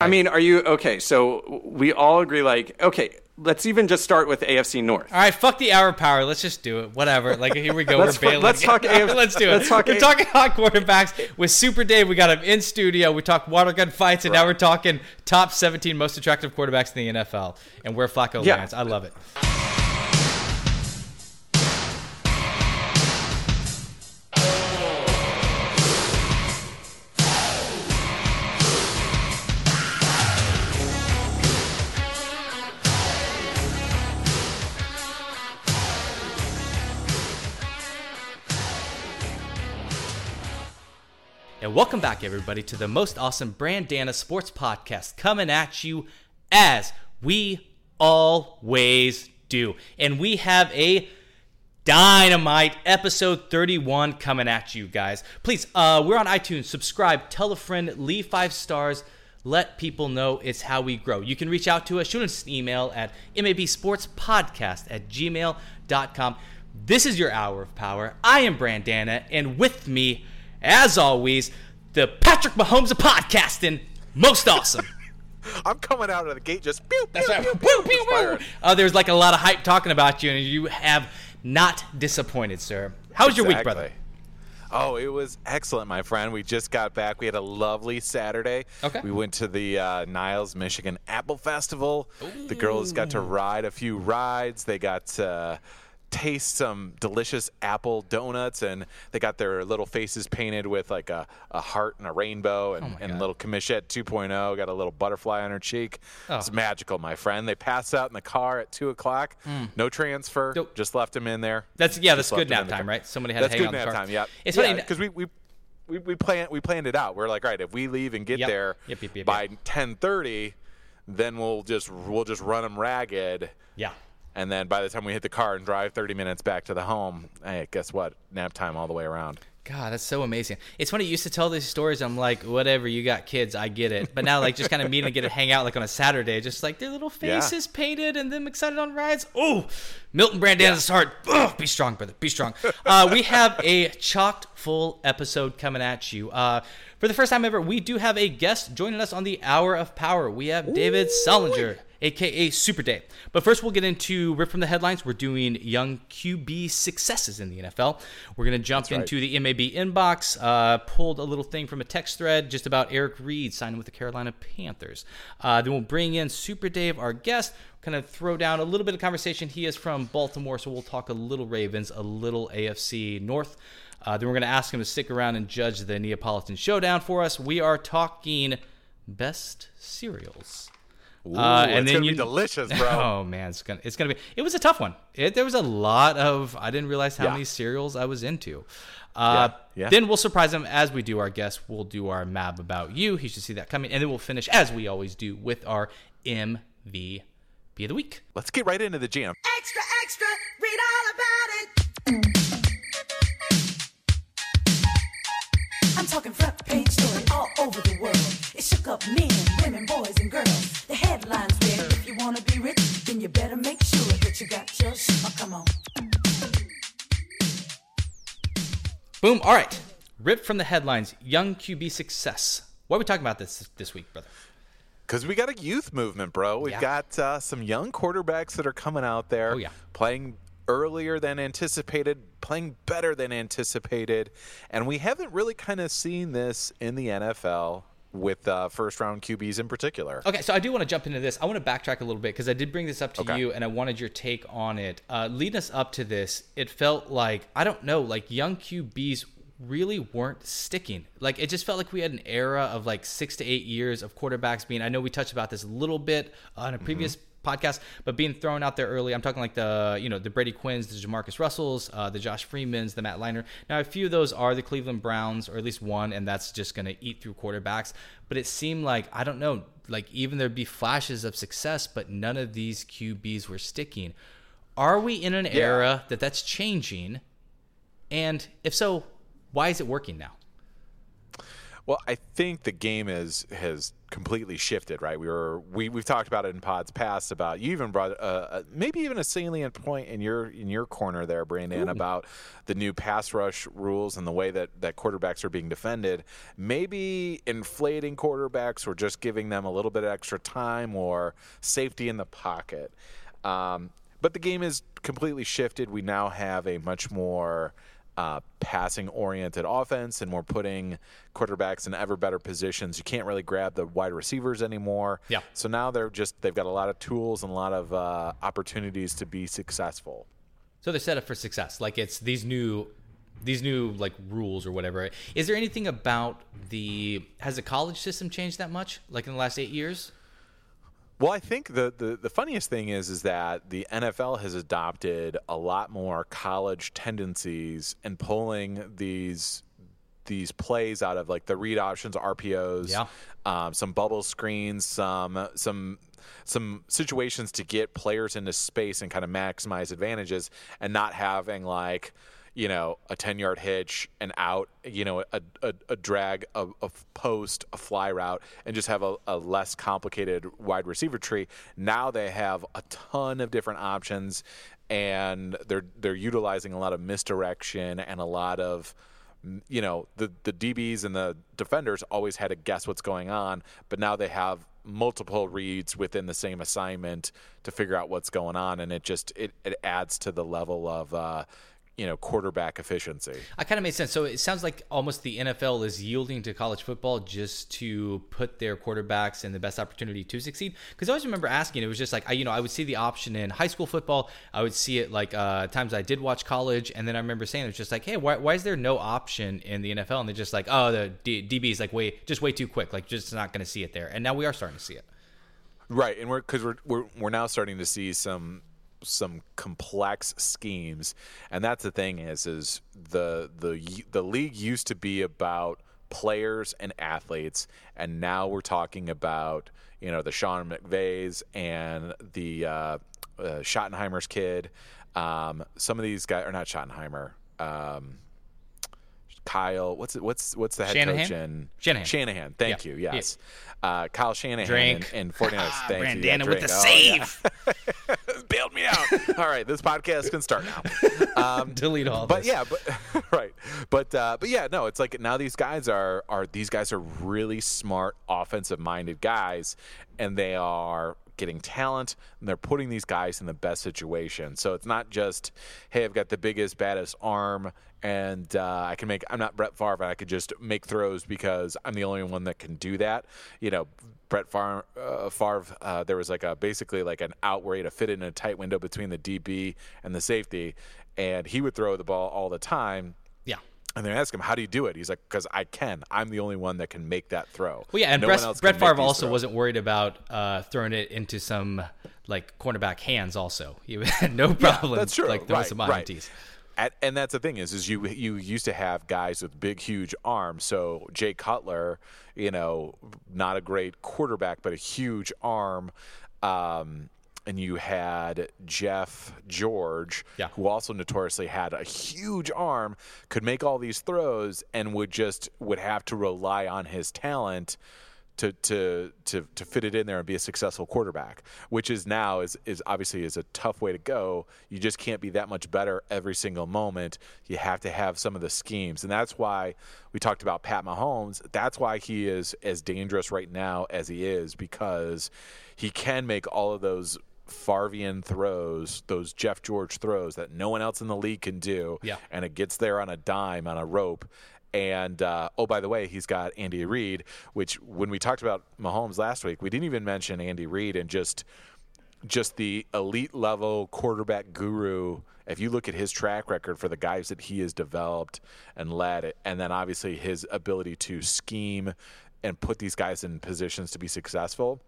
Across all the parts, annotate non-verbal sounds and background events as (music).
I mean, are you okay? So we all agree, like, okay, let's even just start with AFC North. All right, fuck the hour power. Let's just do it. Whatever. Like here we go. Let's We're fu- bailing. let's talk AFC (laughs) let's do it. let's talk we're talking hot quarterbacks with Super Dave. We got him in studio. We talked water gun fights, and now we're talking top 17 most attractive quarterbacks in the NFL and where Flacco Yeah. lands. I love it. Welcome back, everybody, to the most awesome Brandana Sports Podcast coming at you as we always do. And we have a dynamite episode 31 coming at you guys. Please, uh, we're on iTunes. Subscribe, tell a friend, leave five stars. Let people know it's how we grow. You can reach out to us, shoot us an email at mabsportspodcast at gmail.com. This is your hour of power. I am Brandana, and with me, as always, the Patrick Mahomes of podcasting, most awesome. (laughs) I'm coming out of the gate just pew, pew, That's right. pew, Pew, pew. Uh, there's like a lot of hype talking about you, and you have not disappointed, sir. How was your week, brother? Oh, it was excellent, my friend. We just got back. We had a lovely Saturday. Okay. We went to the uh, Niles, Michigan Apple Festival. The girls got to ride a few rides. They got to taste some delicious apple donuts, and they got their little faces painted with like a, a heart and a rainbow, and, Oh and little Commichette 2.0 got a little butterfly on her cheek. Oh. It's magical, my friend. They passed out in the car at 2 o'clock. No transfer. Mm. Nope. Just left them in there. That's yeah, that's good nap time, car. right? Somebody had That's to hang good nap time. Yep. It's yeah, funny because we we. We, we planned we planned it out. We're like, right, if we leave and get Yep. there Yep, yep, by ten thirty, then we'll just we'll just run them ragged, yeah. And then by the time we hit the car and drive thirty minutes back to the home, hey, guess what? Nap time all the way around. God, that's so amazing. It's funny. You used to tell these stories. I'm like, whatever. You got kids. I get it. But now, like, just kind of meet and get to hang out like on a Saturday, just like their little Yeah. faces painted and them excited on rides. Oh, Milton Brandana's heart. Ugh, be strong, brother. Be strong. Uh, we have a chocked full episode coming at you. Uh, for the first time ever, we do have a guest joining us on the Hour of Power. We have David Solinger aka Super Dave. But first, we'll get into rip from the headlines. We're doing young QB successes in the NFL. We're going to jump right. into the MAB inbox. Uh, pulled a little thing from a text thread just about Eric Reid signing with the Carolina Panthers. Uh, then we'll bring in Super Dave, our guest. Kind of throw down a little bit of conversation. He is from Baltimore, so we'll talk a little Ravens, a little AFC North. Uh, then we're going to ask him to stick around and judge the Neapolitan Showdown for us. We are talking best cereals. Ooh, Uh, and it's then gonna you- be delicious, (laughs) bro. Oh man, it's gonna it's gonna be. It was a tough one. It, there was a lot of I didn't realize how Yeah. many cereals I was into. Uh, Yeah, yeah. Then we'll surprise him as we do our guest. We'll do our map about you. He should see that coming, and then we'll finish as we always do with our MVP of the week. Let's get right into the jam. Extra, extra, read all about it. I'm talking front page story all over the world. It shook up men, women, boys, and girls. The headlines read, if you wanna be rich, then you better make sure that you got your shit. Oh, come on. Boom. All right. Ripped from the headlines. Young QB success. What are we talking about this this week, brother? Because we got a youth movement, bro. We've Yeah. got uh, some young quarterbacks that are coming out there Oh, yeah. playing earlier than anticipated, playing better than anticipated. And we haven't really kind of seen this in the NFL with uh, first round QBs in particular. Okay, so I do want to jump into this. I want to backtrack a little bit because I did bring this up to Okay. you, and I wanted your take on it. Uh, leading us up to this, it felt like I don't know, like young QBs really weren't sticking. Like it just felt like we had an era of like six to eight years of quarterbacks being. I know we touched about this a little bit on a previous podcast, but being thrown out there early. I'm talking like the you know the Brady Quinns, the JaMarcus Russells, uh, the Josh Freemans, the Matt Leinart. Now a few of those are the Cleveland Browns, or at least one, and that's just going to eat through quarterbacks. But it seemed like I don't know, like even there'd be flashes of success, but none of these QBs were sticking. Are we in an era that that's changing? And if so, why is it working now? Well, I think the game is has completely shifted, right? We were we we've talked about it in pods past about you even brought uh, uh, maybe even a salient point in your in your corner there, Brandon, about the new pass rush rules and the way that that quarterbacks are being defended. Maybe inflating quarterbacks or just giving them a little bit of extra time or safety in the pocket. Um, but the game is completely shifted. We now have a much more uh, passing oriented offense, and we're putting quarterbacks in ever better positions. You can't really grab the wide receivers anymore. Yeah. So now they're just they've got a lot of tools and a lot of uh, opportunities to be successful. So they're set up for success. Like it's these new these new like rules or whatever. Is there anything about the has the college system changed that much? Like in the last eight years? Well, I think the, the, the funniest thing is is that the NFL has adopted a lot more college tendencies and pulling these these plays out of like the read options, RPOs, Yeah. um, some bubble screens, some some some situations to get players into space and kind of maximize advantages, and not having like you know a ten yard hitch and out, you know a a, a drag, a, a post, a fly route, and just have a, a less complicated wide receiver tree. Now they have a ton of different options, and they're they're utilizing a lot of misdirection and a lot of you know the the DBs and the defenders always had to guess what's going on, but now they have multiple reads within the same assignment to figure out what's going on, and it just it, it adds to the level of uh, you know quarterback efficiency. I kind of made sense. So it sounds like almost the NFL is yielding to college football just to put their quarterbacks in the best opportunity to succeed. Because I always remember asking, it was just like I, you know, I would see the option in high school football. I would see it like uh, times I did watch college, and then I remember saying it was just like, hey, why, why is there no option in the NFL? And they're just like, oh, the D- DB is like way just way too quick, like just not going to see it there. And now we are starting to see it. Right, and we're because we're, we're we're now starting to see some some complex schemes, and that's the thing is is the the the league used to be about players and athletes, and now we're talking about you know the Sean McVays and the uh, uh, Schottenheimer's kid. Um, some of these guys are not Schottenheimer. Um, Kyle, what's it, what's what's the head Shanahan? coach in Shanahan. Shanahan, thank Yeah. you. Yes, uh, Kyle Shanahan Drink. and, and 49ers. Thank you. Brandana with the Oh, save. (laughs) bailed me out. (laughs) All right, this podcast can start now. (laughs) Um, Delete all but this. yeah, but (laughs) right, but uh, but yeah, no, it's like now these guys are are these guys are really smart, offensive minded guys, and they are getting talent and they're putting these guys in the best situation. So it's not just hey, I've got the biggest, baddest arm. And uh, I can make. I'm not Brett Favre, and I could just make throws because I'm the only one that can do that. You know, Brett Favre, uh, Favre uh, there was like a basically like an out where he had to fit in a tight window between the DB and the safety, and he would throw the ball all the time. Yeah. And they ask him, "How do you do it?" He's like, "Because I can. I'm the only one that can make that throw." Well, yeah, and No Brett, Brett Favre also throws." wasn't worried about uh, throwing it into some like cornerback hands. Also, he (laughs) had no problem. That's true. Like throwing right, some right. INTs. At, and that's the thing is, is you you used to have guys with big, huge arms. So Jay Cutler, you know, not a great quarterback, but a huge arm. Um, and you had Jeff George, Yeah. who also notoriously had a huge arm, could make all these throws, and would just would have to rely on his talent to to to to fit it in there and be a successful quarterback, which is now is is obviously is a tough way to go. You just can't be that much better every single moment. You have to have some of the schemes, and that's why we talked about Pat Mahomes. That's why he is as dangerous right now as he is because he can make all of those Farvian throws, those Jeff George throws that no one else in the league can do, Yeah. and it gets there on a dime on a rope. And uh, oh, by the way, he's got Andy Reid, which when we talked about Mahomes last week, we didn't even mention Andy Reid and just just the elite level quarterback guru. If you look at his track record for the guys that he has developed and led, and then obviously his ability to scheme and put these guys in positions to be successful,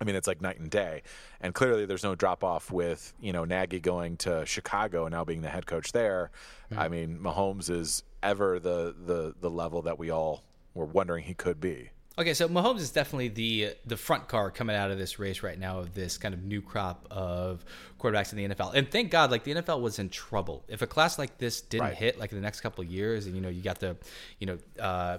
I mean, it's like night and day. And clearly, there's no drop off with you know Nagy going to Chicago and now being the head coach there. I mean, Mahomes is ever the the the level that we all were wondering he could be. Okay, so Mahomes is definitely the the front car coming out of this race right now of this kind of new crop of quarterbacks in the NFL. And thank God, like the NFL was in trouble. If a class like this didn't Right. hit like in the next couple of years, and you know you got the, you know, uh,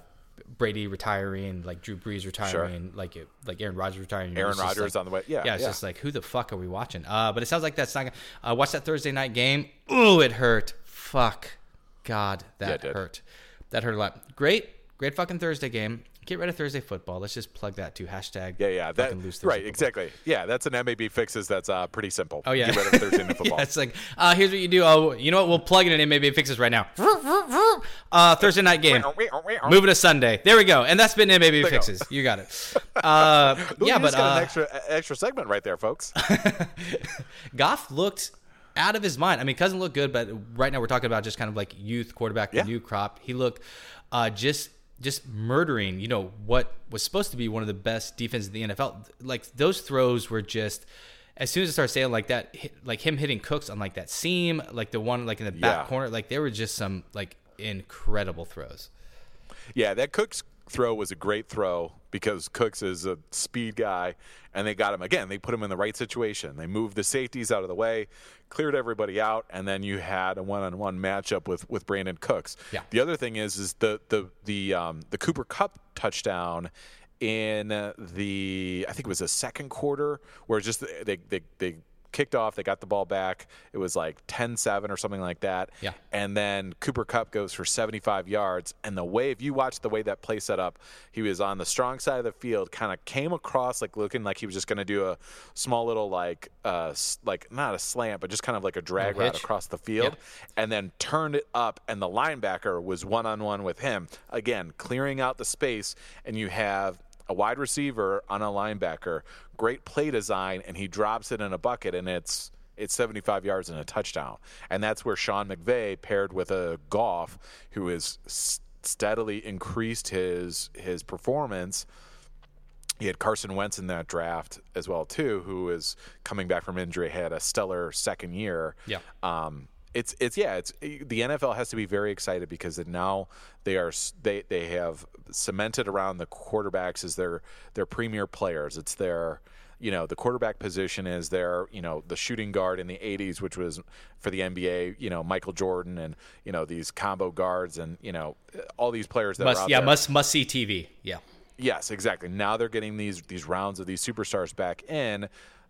Brady retiring, like Drew Brees retiring, like like Aaron Rodgers retiring. Aaron Rodgers like- on the way. Yeah, yeah, it's yeah. just like who the fuck are we watching? Uh, but it sounds like that's not. gonna- Uh, watch that Thursday night game. Ooh, it hurt. Fuck, God, that it did. hurt. That hurt a lot. Great, great fucking Thursday game. Get rid of Thursday football. Let's just plug that to hashtag. Yeah, yeah, that right, football. exactly. Yeah, that's an MAB fixes. That's uh, pretty simple. Oh yeah, get rid of Thursday night (laughs) football. yeah, it's like uh, here's what you do. Oh, you know what? We'll plug it in. Maybe it fixes right now. (laughs) Uh, Thursday night game. Move it to Sunday. There we go. And that's been MAB go. fixes. You got it. (laughs) Uh, Ooh, yeah, but got uh, an extra extra segment right there, folks. Goff looked out of his mind. I mean, Cousin looked good, but right now we're talking about just kind of like youth quarterback, Yeah. new crop. He looked uh, just just murdering. You know what was supposed to be one of the best defenses in the NFL. Like those throws were just. As soon as it started saying like that, like him hitting Cooks on like that seam, like the one like in the back Yeah. corner, like there were just some like incredible throws. Yeah, that Cooks throw was a great throw because Cooks is a speed guy, and they got him again. They put him in the right situation. They moved the safeties out of the way, cleared everybody out, and then you had a one-on-one matchup with with Brandin Cooks. Yeah. The other thing is is the the the um, the Cooper Kupp touchdown in the I think it was the second quarter where just they they they kicked off, they got the ball back. It was like 10-7 or something like that. Yeah. And then Cooper Kupp goes for 75 yards. And the way, if you watch the way that play set up, he was on the strong side of the field, kind of came across like looking like he was just going to do a small little like, uh, like not a slant, but just kind of like a drag route across the field, and then turned it up. And the linebacker was one on one with him again, clearing out the space. And you have a wide receiver on a linebacker, great play design, and he drops it in a bucket, and it's it's 75 yards and a touchdown. And that's where Sean McVay paired with a Goff, who has steadily increased his his performance. He had Carson Wentz in that draft as well too, who is coming back from injury, had a stellar second year. Yeah. Um, it's it's yeah, it's the NFL has to be very excited because now they are they they have cemented around the quarterbacks as their their premier players. It's their you know the quarterback position is their you know the shooting guard in the 80s which was for the NBA you know Michael Jordan and you know these combo guards and you know all these players that are Must yeah, there. must must see TV. Yeah. Yes, exactly. Now they're getting these these rounds of these superstars back in.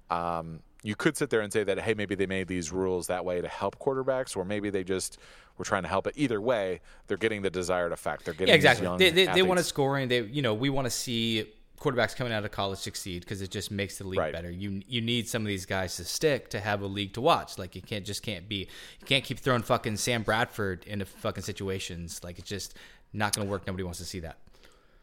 Um, you could sit there and say that hey, maybe they made these rules that way to help quarterbacks, or maybe they just were trying to help it. Either way, they're getting the desired effect. They're getting Yeah, exactly. They, they, they want athletes. scoring. They you know we want to see quarterbacks coming out of college succeed because it just makes the league Right. better. You you need some of these guys to stick to have a league to watch. Like you can't just can't be you can't keep throwing fucking Sam Bradford into fucking situations. Like it's just not going to work. Nobody wants to see that.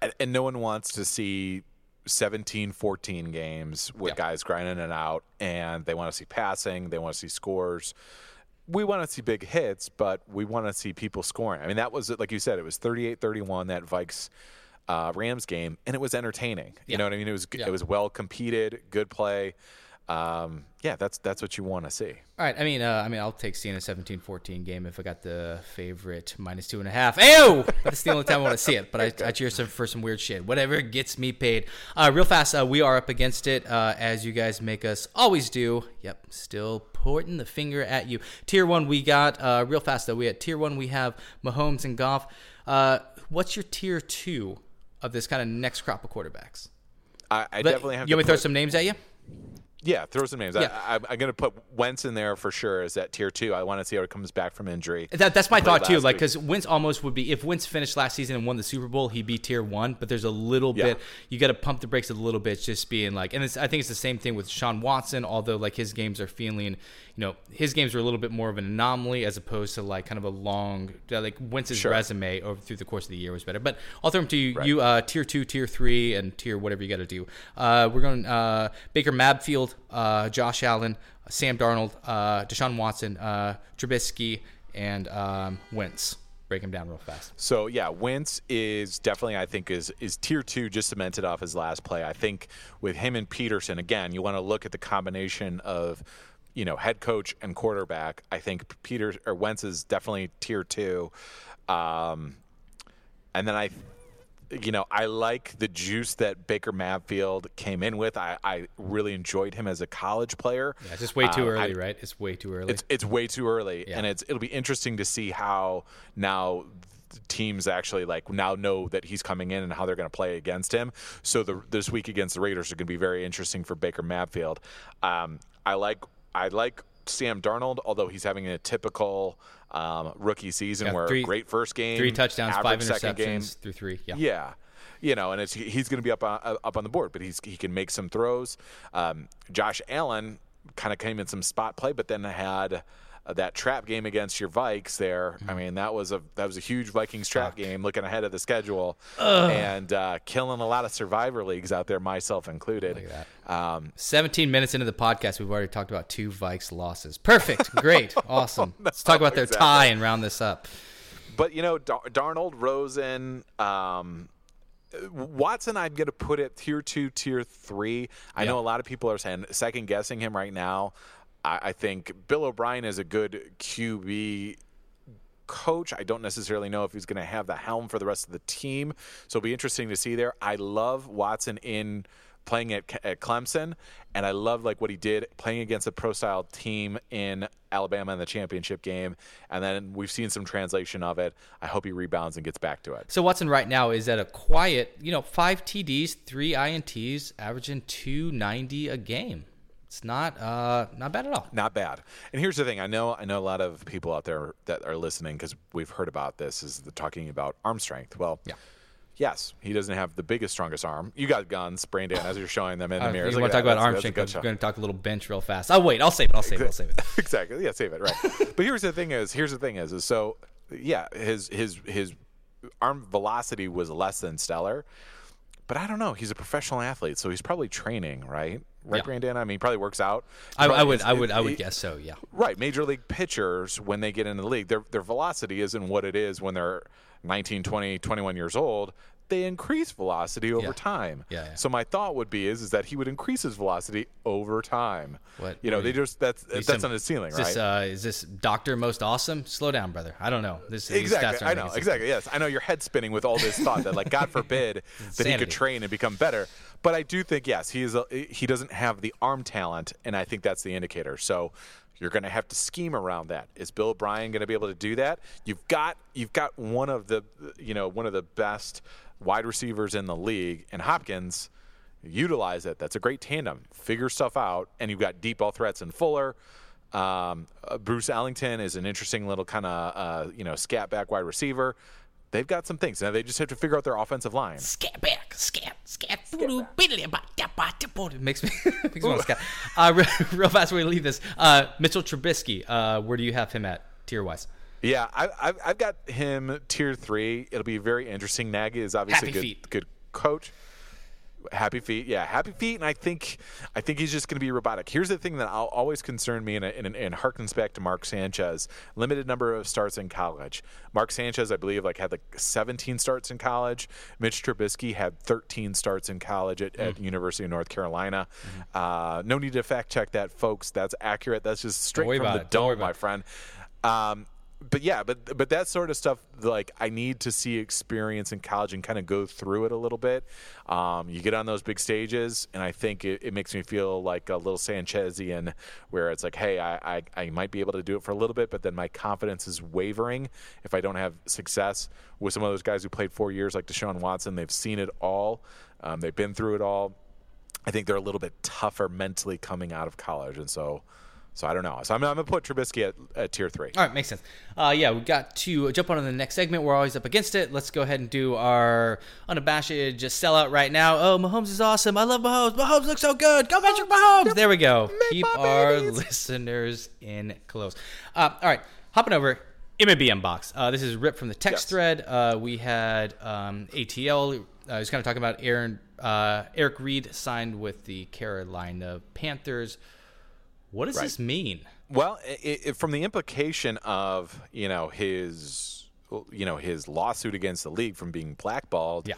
and, and no one wants to see 17 14 games with Yeah. guys grinding it out and they want to see passing they want to see scores we want to see big hits but we want to see people scoring i mean that was like you said it was 38-31 that vikes uh, rams game and it was entertaining you Yeah. know what i mean it was Yeah. it was well competed good play um, yeah that's that's what you want to see All right. I mean, uh, I mean, I'll take seeing a 17-14 game if I got the favorite minus two and a half. Ew! That's the only time I want to see it. But I, (laughs) I cheer some for some weird shit. Whatever gets me paid. Uh, real fast, uh, we are up against it uh, as you guys make us always do. Yep, still pointing the finger at you. Tier one, we got uh, real fast though. We at tier one, we have Mahomes and Goff. Uh, what's your tier two of this kind of next crop of quarterbacks? i, I definitely have you want me to throw some names at you? Yeah, throw some names. Yeah. I, I, I'm going to put Wentz in there for sure as that tier two. I want to see how it comes back from injury. That, that's my thought too. Like, because Wentz almost would be if Wentz finished last season and won the Super Bowl, he'd be tier one. But there's a little Yeah. bit you got to pump the brakes a little bit, just being like, and it's, I think it's the same thing with Sean Watson. Although like his games are feeling, you know, his games were a little bit more of an anomaly as opposed to like kind of a long, like Wentz's Sure. resume over through the course of the year was better. But I'll throw them to you, Right. you uh, tier two, tier three, and tier whatever you got to do. Uh, we're going uh, Baker Mayfield, uh, Josh Allen, Sam Darnold, uh, Deshaun Watson, uh, Trubisky, and um, Wentz. Break them down real fast. So yeah, Wentz is definitely I think is is tier two just cemented off his last play. I think with him and Pederson again, you want to look at the combination of you know head coach and quarterback. I think Peter or Wentz is definitely tier two, um, and then I. You know, I like the juice that Baker Mayfield came in with. I, I really enjoyed him as a college player. Yeah, it's just way too Uh, early, I- right? It's way too early. it's it's way too early, Yeah. and it's it'll be interesting to see how now teams actually like now know that he's coming in and how they're going to play against him. So the, this week against the Raiders are going to be very interesting for Baker Mayfield. Um, I like I like Sam Darnold, although he's having a typical um, rookie season Yeah, where three- great first game, Three touchdowns, five second game. through three. Yeah. Yeah. You know, and it's he's going to be up on, up on the board, but he's he can make some throws. Um, Josh Allen kind of came in some spot play, but then had uh, that trap game against your Vikes there. Mm-hmm. I mean, that was a that was a huge Vikings trap game, looking ahead of the schedule, and uh, killing a lot of Survivor leagues out there, myself included. Look at Um, 17 minutes into the podcast, we've already talked about two Vikes losses. Perfect. (laughs) Great. Awesome. Let's talk about their exactly. tie and round this up. But you know, Dar- Darnold, Rosen, um, Watson, I'm going to put it tier two, tier three. I know a lot of people are saying second guessing him right now. I, I think Bill O'Brien is a good QB coach. I don't necessarily know if he's going to have the helm for the rest of the team. So it'll be interesting to see there. I love Watson in playing at, at Clemson, and I love like what he did playing against a pro style team in Alabama in the championship game. And then we've seen some translation of it. I hope he rebounds and gets back to it. So Watson right now is at a quiet, you know, five TDs, three INTs, averaging 290 a game. It's not uh not bad at all. Not bad. And here's the thing: I know, I know a lot of people out there that are listening because we've heard about this. Is the talking about arm strength? Well, Yeah. Yes, he doesn't have the biggest, strongest arm. You got guns, Brandon, as you're showing them in the Uh, mirrors. you want to talk about arm strength? I'm going to talk a little bench real fast. Oh wait, I'll save it. I'll save it. I'll save it. (laughs) exactly. Yeah, save it. Right. (laughs) but here's the thing: is here's the thing is, is so yeah, his his his arm velocity was less than stellar. But I don't know. He's a professional athlete, so he's probably training, right? Right, Yeah. Brandon. I mean, he probably works out. I, I would is- I would I would guess so. Yeah. Right. Major league pitchers, when they get into the league, their, their velocity isn't what it is when they're 19, 20, 21 years old. They increase velocity over Yeah. time. Yeah, yeah. So my thought would be is, is that he would increase his velocity over time. What- You know, they just that's that's some- on his ceiling, is right? This, uh, is this Doctor Most Awesome? Slow down, brother. I don't know. This exactly. I know. Exactly. Yes. I know your head spinning with all this thought that, like, God forbid (laughs) that he could train and become better. But I do think yes, he is. A, he doesn't have the arm talent, and I think that's the indicator. So. You're going to have to scheme around that. Is Bill O'Brien going to be able to do that? You've got you've got one of the you know one of the best wide receivers in the league, and Hopkins utilize it. That's a great tandem. Figure stuff out, and you've got deep ball threats in Fuller. Um, uh, Bruce Ellington is an interesting little kind of uh, you know scat back wide receiver. They've got some things. Now they just have to figure out their offensive line. Scat back, scat, scat, voodoo, biddly, ba, da, ba, da, bo. It makes me, (laughs) makes me want to scat. Uh, real, (laughs) real fast, before we leave this, uh, Mitchell Trubisky, uh, where do you have him at tier wise? Yeah, I, I've, I've got him tier three. It'll be very interesting. Nagy is obviously a good feet. good coach. Happy feet, yeah, happy feet, and I think I think he's just going to be robotic. Here's the thing that I'll always concern me, and, and, and harkens back to Mark Sanchez. Limited number of starts in college. Mark Sanchez, I believe, like had like 17 starts in college. Mitch Trubisky had 13 starts in college at, Mm. at University of North Carolina. Mm-hmm. Uh, no need to fact check that, folks. That's accurate. That's just straight from the. Dome, my friend. Um, but yeah, but but that sort of stuff, like I need to see experience in college and kind of go through it a little bit. Um, you get on those big stages, and I think it, it makes me feel like a little Sanchezian, where it's like, hey, I, I I might be able to do it for a little bit, but then my confidence is wavering if I don't have success with some of those guys who played four years, like Deshaun Watson. They've seen it all, um, they've been through it all. I think they're a little bit tougher mentally coming out of college, and so. So I don't know. So I'm, I'm gonna put Trubisky at, at tier three. All right, makes sense. Uh, yeah, we got to jump on to the next segment. We're always up against it. Let's go ahead and do our unabashed just sell out right now. Oh, Mahomes is awesome. I love Mahomes. Mahomes looks so good. Go Patrick Mahomes. There we go. Keep our listeners in close. Uh, all right, hopping over. MLB inbox. Uh, this is ripped from the text Yes. thread. Uh, we had um, ATL. Uh, he's kind of talking about Aaron uh, Eric Reid signed with the Carolina Panthers. What does Right. this mean? Well, i i from the implication of you know his you know his lawsuit against the league from being blackballed. Yeah.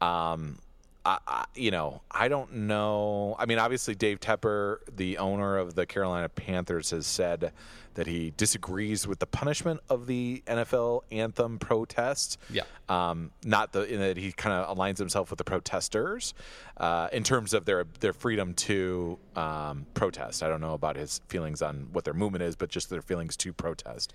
Um, I, I, you know, I don't know. I mean, obviously, Dave Tepper, the owner of the Carolina Panthers, has said that he disagrees with the punishment of the NFL anthem protest. Yeah. Um, not the in that he kind of aligns himself with the protesters uh, in terms of their their freedom to um, protest. I don't know about his feelings on what their movement is, but just their feelings to protest.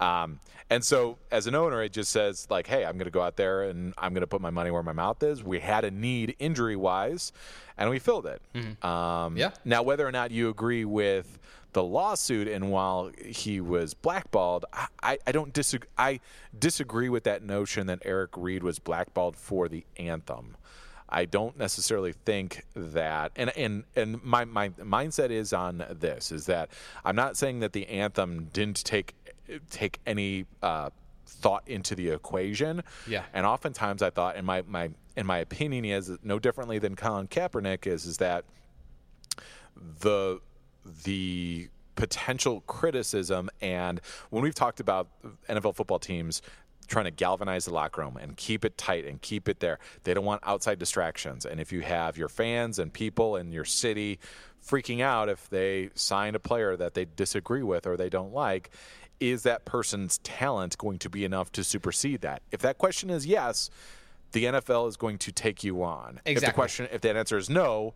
Um, and so, as an owner, it just says like, "Hey, I'm going to go out there and I'm going to put my money where my mouth is." We had a need injury wise, and we filled it. Um, Yeah. Now, whether or not you agree with the lawsuit and while he was blackballed, I, I, don't disagree. I disagree with that notion that Eric Reid was blackballed for the anthem. I don't necessarily think that, and and and my my mindset is on this is that I'm not saying that the anthem didn't take take any uh, thought into the equation. Yeah. And oftentimes I thought, in my my in my opinion, is no differently than Colin Kaepernick is is that the the potential criticism and when we've talked about NFL football teams trying to galvanize the locker room and keep it tight and keep it there. They don't want outside distractions. And if you have your fans and people in your city freaking out if they sign a player that they disagree with or they don't like, is that person's talent going to be enough to supersede that? If that question is yes, the NFL is going to take you on. If the question if that answer is no,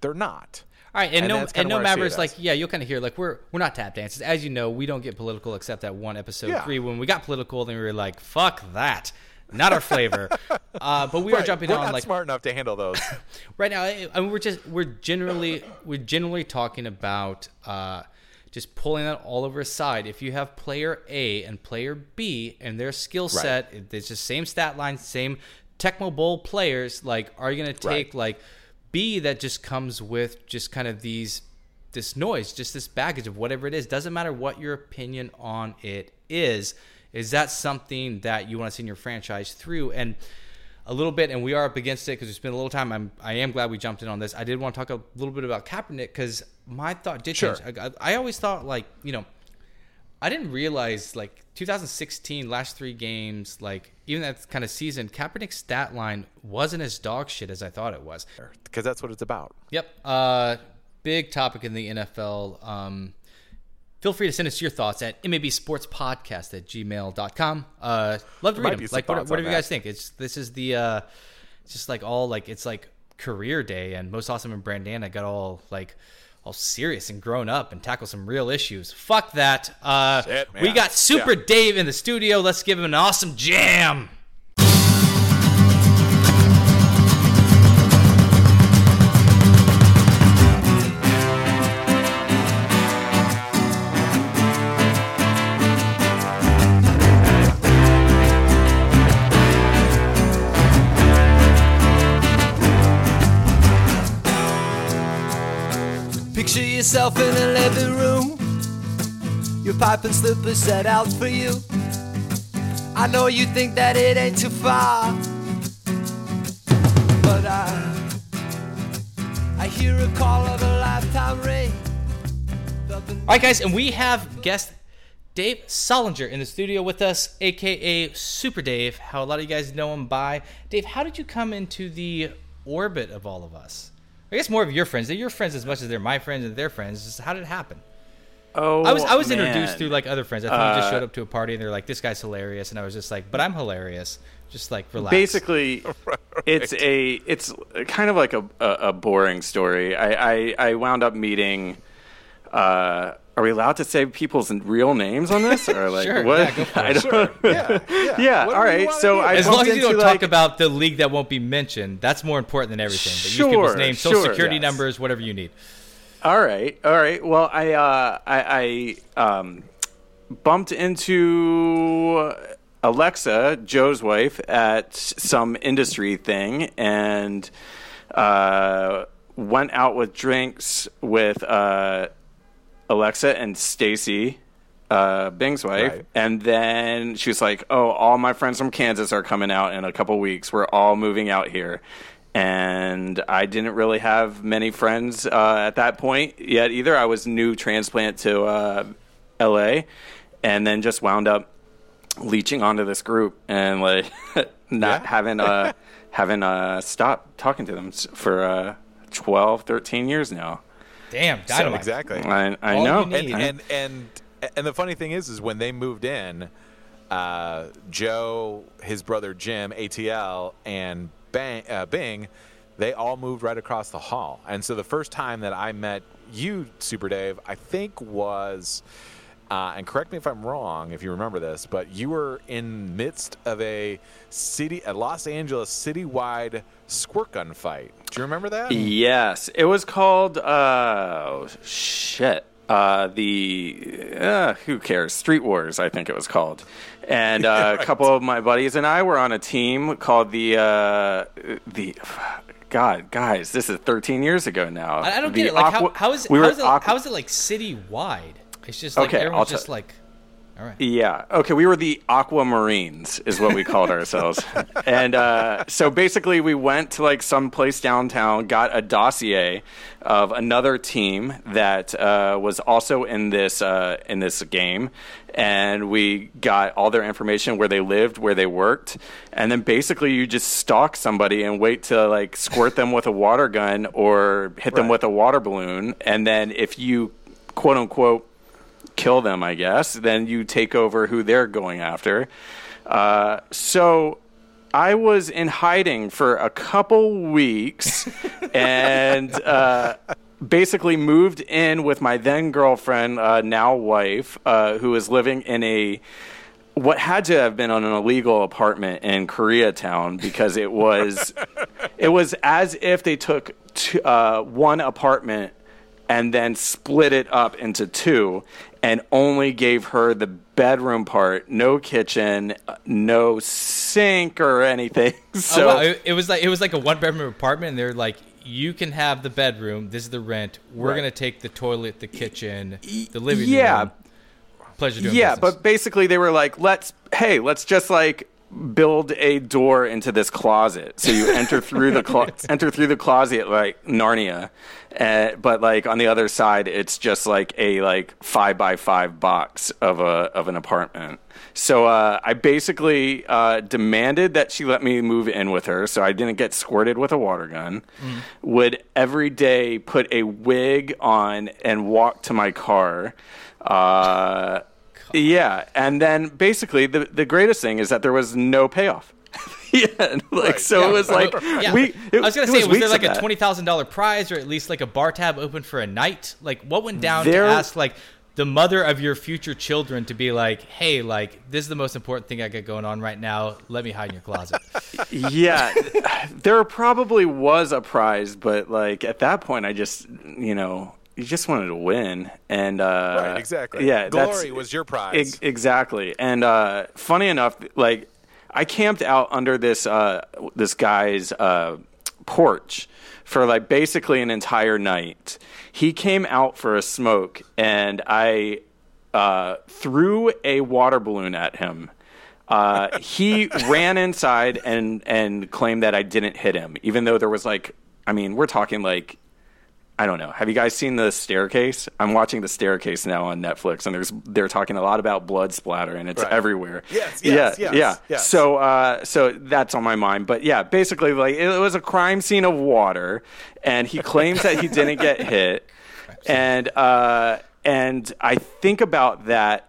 they're not. All right, and, And no, and no matters like yeah, you'll kind of hear like we're we're not tap dancers, as you know. We don't get political except that one episode Yeah. three when we got political. Then we were like, fuck that, not our flavor. (laughs) uh, but we are jumping we're on not like smart enough to handle those. (laughs) right now. I I mean, we're just we're generally we're generally talking about uh, just pulling that all over aside. If you have player A and player B and their skill set, it's just same stat line, same Tecmo Bowl players. Like, are you going to take Right. like B that just comes with just kind of these this noise, just this baggage of whatever it is. Doesn't matter what your opinion on it is. Is that something that you want to see in your franchise through? And a little bit, and we are up against it because it's been a little time. I'm I am glad we jumped in on this. I did want to talk a little bit about Kaepernick because my thought did Sure. change. I, I always thought like you know. I didn't realize like 2016 last three games like even that kind of season Kaepernick's stat line wasn't as dog shit as I thought it was. because that's what it's about. Yep. Uh, big topic in the NFL. Um, feel free to send us your thoughts at mabsportspodcast at gmail gmail.com. Uh, love to might read them. Like, what, whatever you guys that. think. It's This is the, uh, it's just like all like, it's like career day and most awesome and Brandana got all like, all serious and grown up and tackle some real issues. Fuck that. Uh, Shit, we got Super Yeah. Dave in the studio. Let's give him an awesome jam. Yourself in a living room. Your pipe and slippers set out for you. I know you think that it ain't too far. But I I hear a call of a lifetime ring. All right, guys, and we have guest Dave Solinger in the studio with us, aka Super Dave. How a lot of you guys know him by. Dave, how did you come into the orbit of all of us? I guess more of your friends. They're your friends as much as they're my friends and their friends. Just how did it happen? Oh, I was I was man. introduced through like other friends. I think you just Uh, showed up to a party and they're like, "This guy's hilarious," and I was just like, "But I'm hilarious." Just like relax. Basically, (laughs) it's a it's kind of like a a, a boring story. I, I I wound up meeting. Uh, are we allowed to say people's real names on this, or like Sure, what? yeah, go for (laughs) it. I don't. (laughs) Yeah, yeah. Yeah, Whatever all you right. wanna So. I as long as you don't into, talk about the league that won't be mentioned, that's more important than everything. But you can give his Sure, name, social sure, security yes. numbers, whatever you need. All right, all right. Well, I uh, I, I um, bumped into Alexa, Joe's wife, at some industry thing, and uh, went out with drinks with uh, Alexa and Stacy. Uh, Bing's wife, Right. and then she was like, "Oh, all my friends from Kansas are coming out in a couple weeks. We're all moving out here." and I didn't really have many friends uh, at that point yet either. I was new transplant to uh, L.A. and then just wound up leeching onto this group and like (laughs) not Yeah. having uh (laughs) having uh stopped talking to them for uh 12 13 years now Damn, So, exactly. i i All know and and and And the funny thing is, is when they moved in, uh, Joe, his brother Jim, ATL, and Bang, uh, Bing, they all moved right across the hall. And so the first time that I met you, Super Dave, I think was, uh, and correct me if I'm wrong, if you remember this, but you were in midst of a city, a Los Angeles citywide squirt gun fight. Do you remember that? Yes, it was called. Uh, oh, shit. Uh, the uh, who cares? Street Wars, I think it was called. And uh, (laughs) a couple of my buddies and I were on a team called the uh, the. God, guys, this is 13 years ago now. I, I don't The get it. Like, Aqua- how, how is it? we how, is it Aqua- how is it like citywide? It's just like Okay, I'll everyone's tell- just like, all right. Yeah. Okay. We were the Aquamarines, is what we called ourselves. (laughs) and uh, so basically, we went to like some place downtown, got a dossier of another team that uh, was also in this uh, in this game, and we got all their information, where they lived, where they worked, and then basically you just stalk somebody and wait to like squirt them with a water gun or hit them with a water balloon, and then if you quote unquote kill them, I guess, then you take over who they're going after. Uh, so I was in hiding for a couple weeks (laughs) and uh, basically moved in with my then girlfriend, uh, now wife, uh, who was living in a what had to have been on an illegal apartment in Koreatown because it was it was as if they took two, uh, one apartment and then split it up into two and only gave her the bedroom part, no kitchen, no sink or anything. So (laughs) oh, wow. it, it was like it was like a one bedroom apartment, and they're like, you can have the bedroom. This is the rent. We're Right. gonna take the toilet, the kitchen, the living room. yeah, room. Pleasure doing yeah, business. but basically they were like, let's hey, let's just like build a door into this closet. So you enter through the clo- (laughs) enter through the closet like Narnia, uh, but like on the other side, it's just like a like five by five box of a of an apartment. So uh, I basically uh, demanded that she let me move in with her, so I didn't get squirted with a water gun. Would every day put a wig on and walk to my car. Yeah, and then basically the the greatest thing is that there was no payoff. (laughs) yeah, like so it was like (laughs) Yeah. we. It, I was gonna say, was, weeks there like a twenty thousand dollar prize, or at least like a bar tab open for a night? Like, what went down There- to ask like the mother of your future children to be like, hey, like this is the most important thing I got going on right now. Let me hide in your closet. (laughs) yeah, there probably was a prize, but like at that point, I just you know you just wanted to win, and uh, Right, exactly. Yeah, Glory was your prize. Ex- exactly, and uh, funny enough, like I camped out under this uh, this guy's uh, porch for like basically an entire night. He came out for a smoke, and I uh, threw a water balloon at him. Uh, he (laughs) ran inside and and claimed that I didn't hit him, even though there was like, I mean, we're talking like, I don't know. Have you guys seen the staircase? I'm watching the staircase now on Netflix, and there's they're talking a lot about blood splatter, and it's Right. everywhere. Yes, yes, yeah, yes, yeah. yes. So, uh, so that's on my mind. But yeah, basically, like it was a crime scene of water, and he claims that he didn't get (laughs) hit, and uh, and I think about that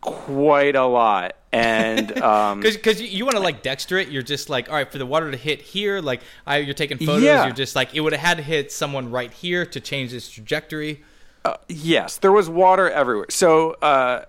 quite a lot, and (laughs) um, Because you, you want to like Dexter it, you're just like, all right, for the water to hit here, like I, you're taking photos, Yeah. you're just like, it would have had to hit someone right here to change this trajectory. Yes, there was water everywhere. So uh,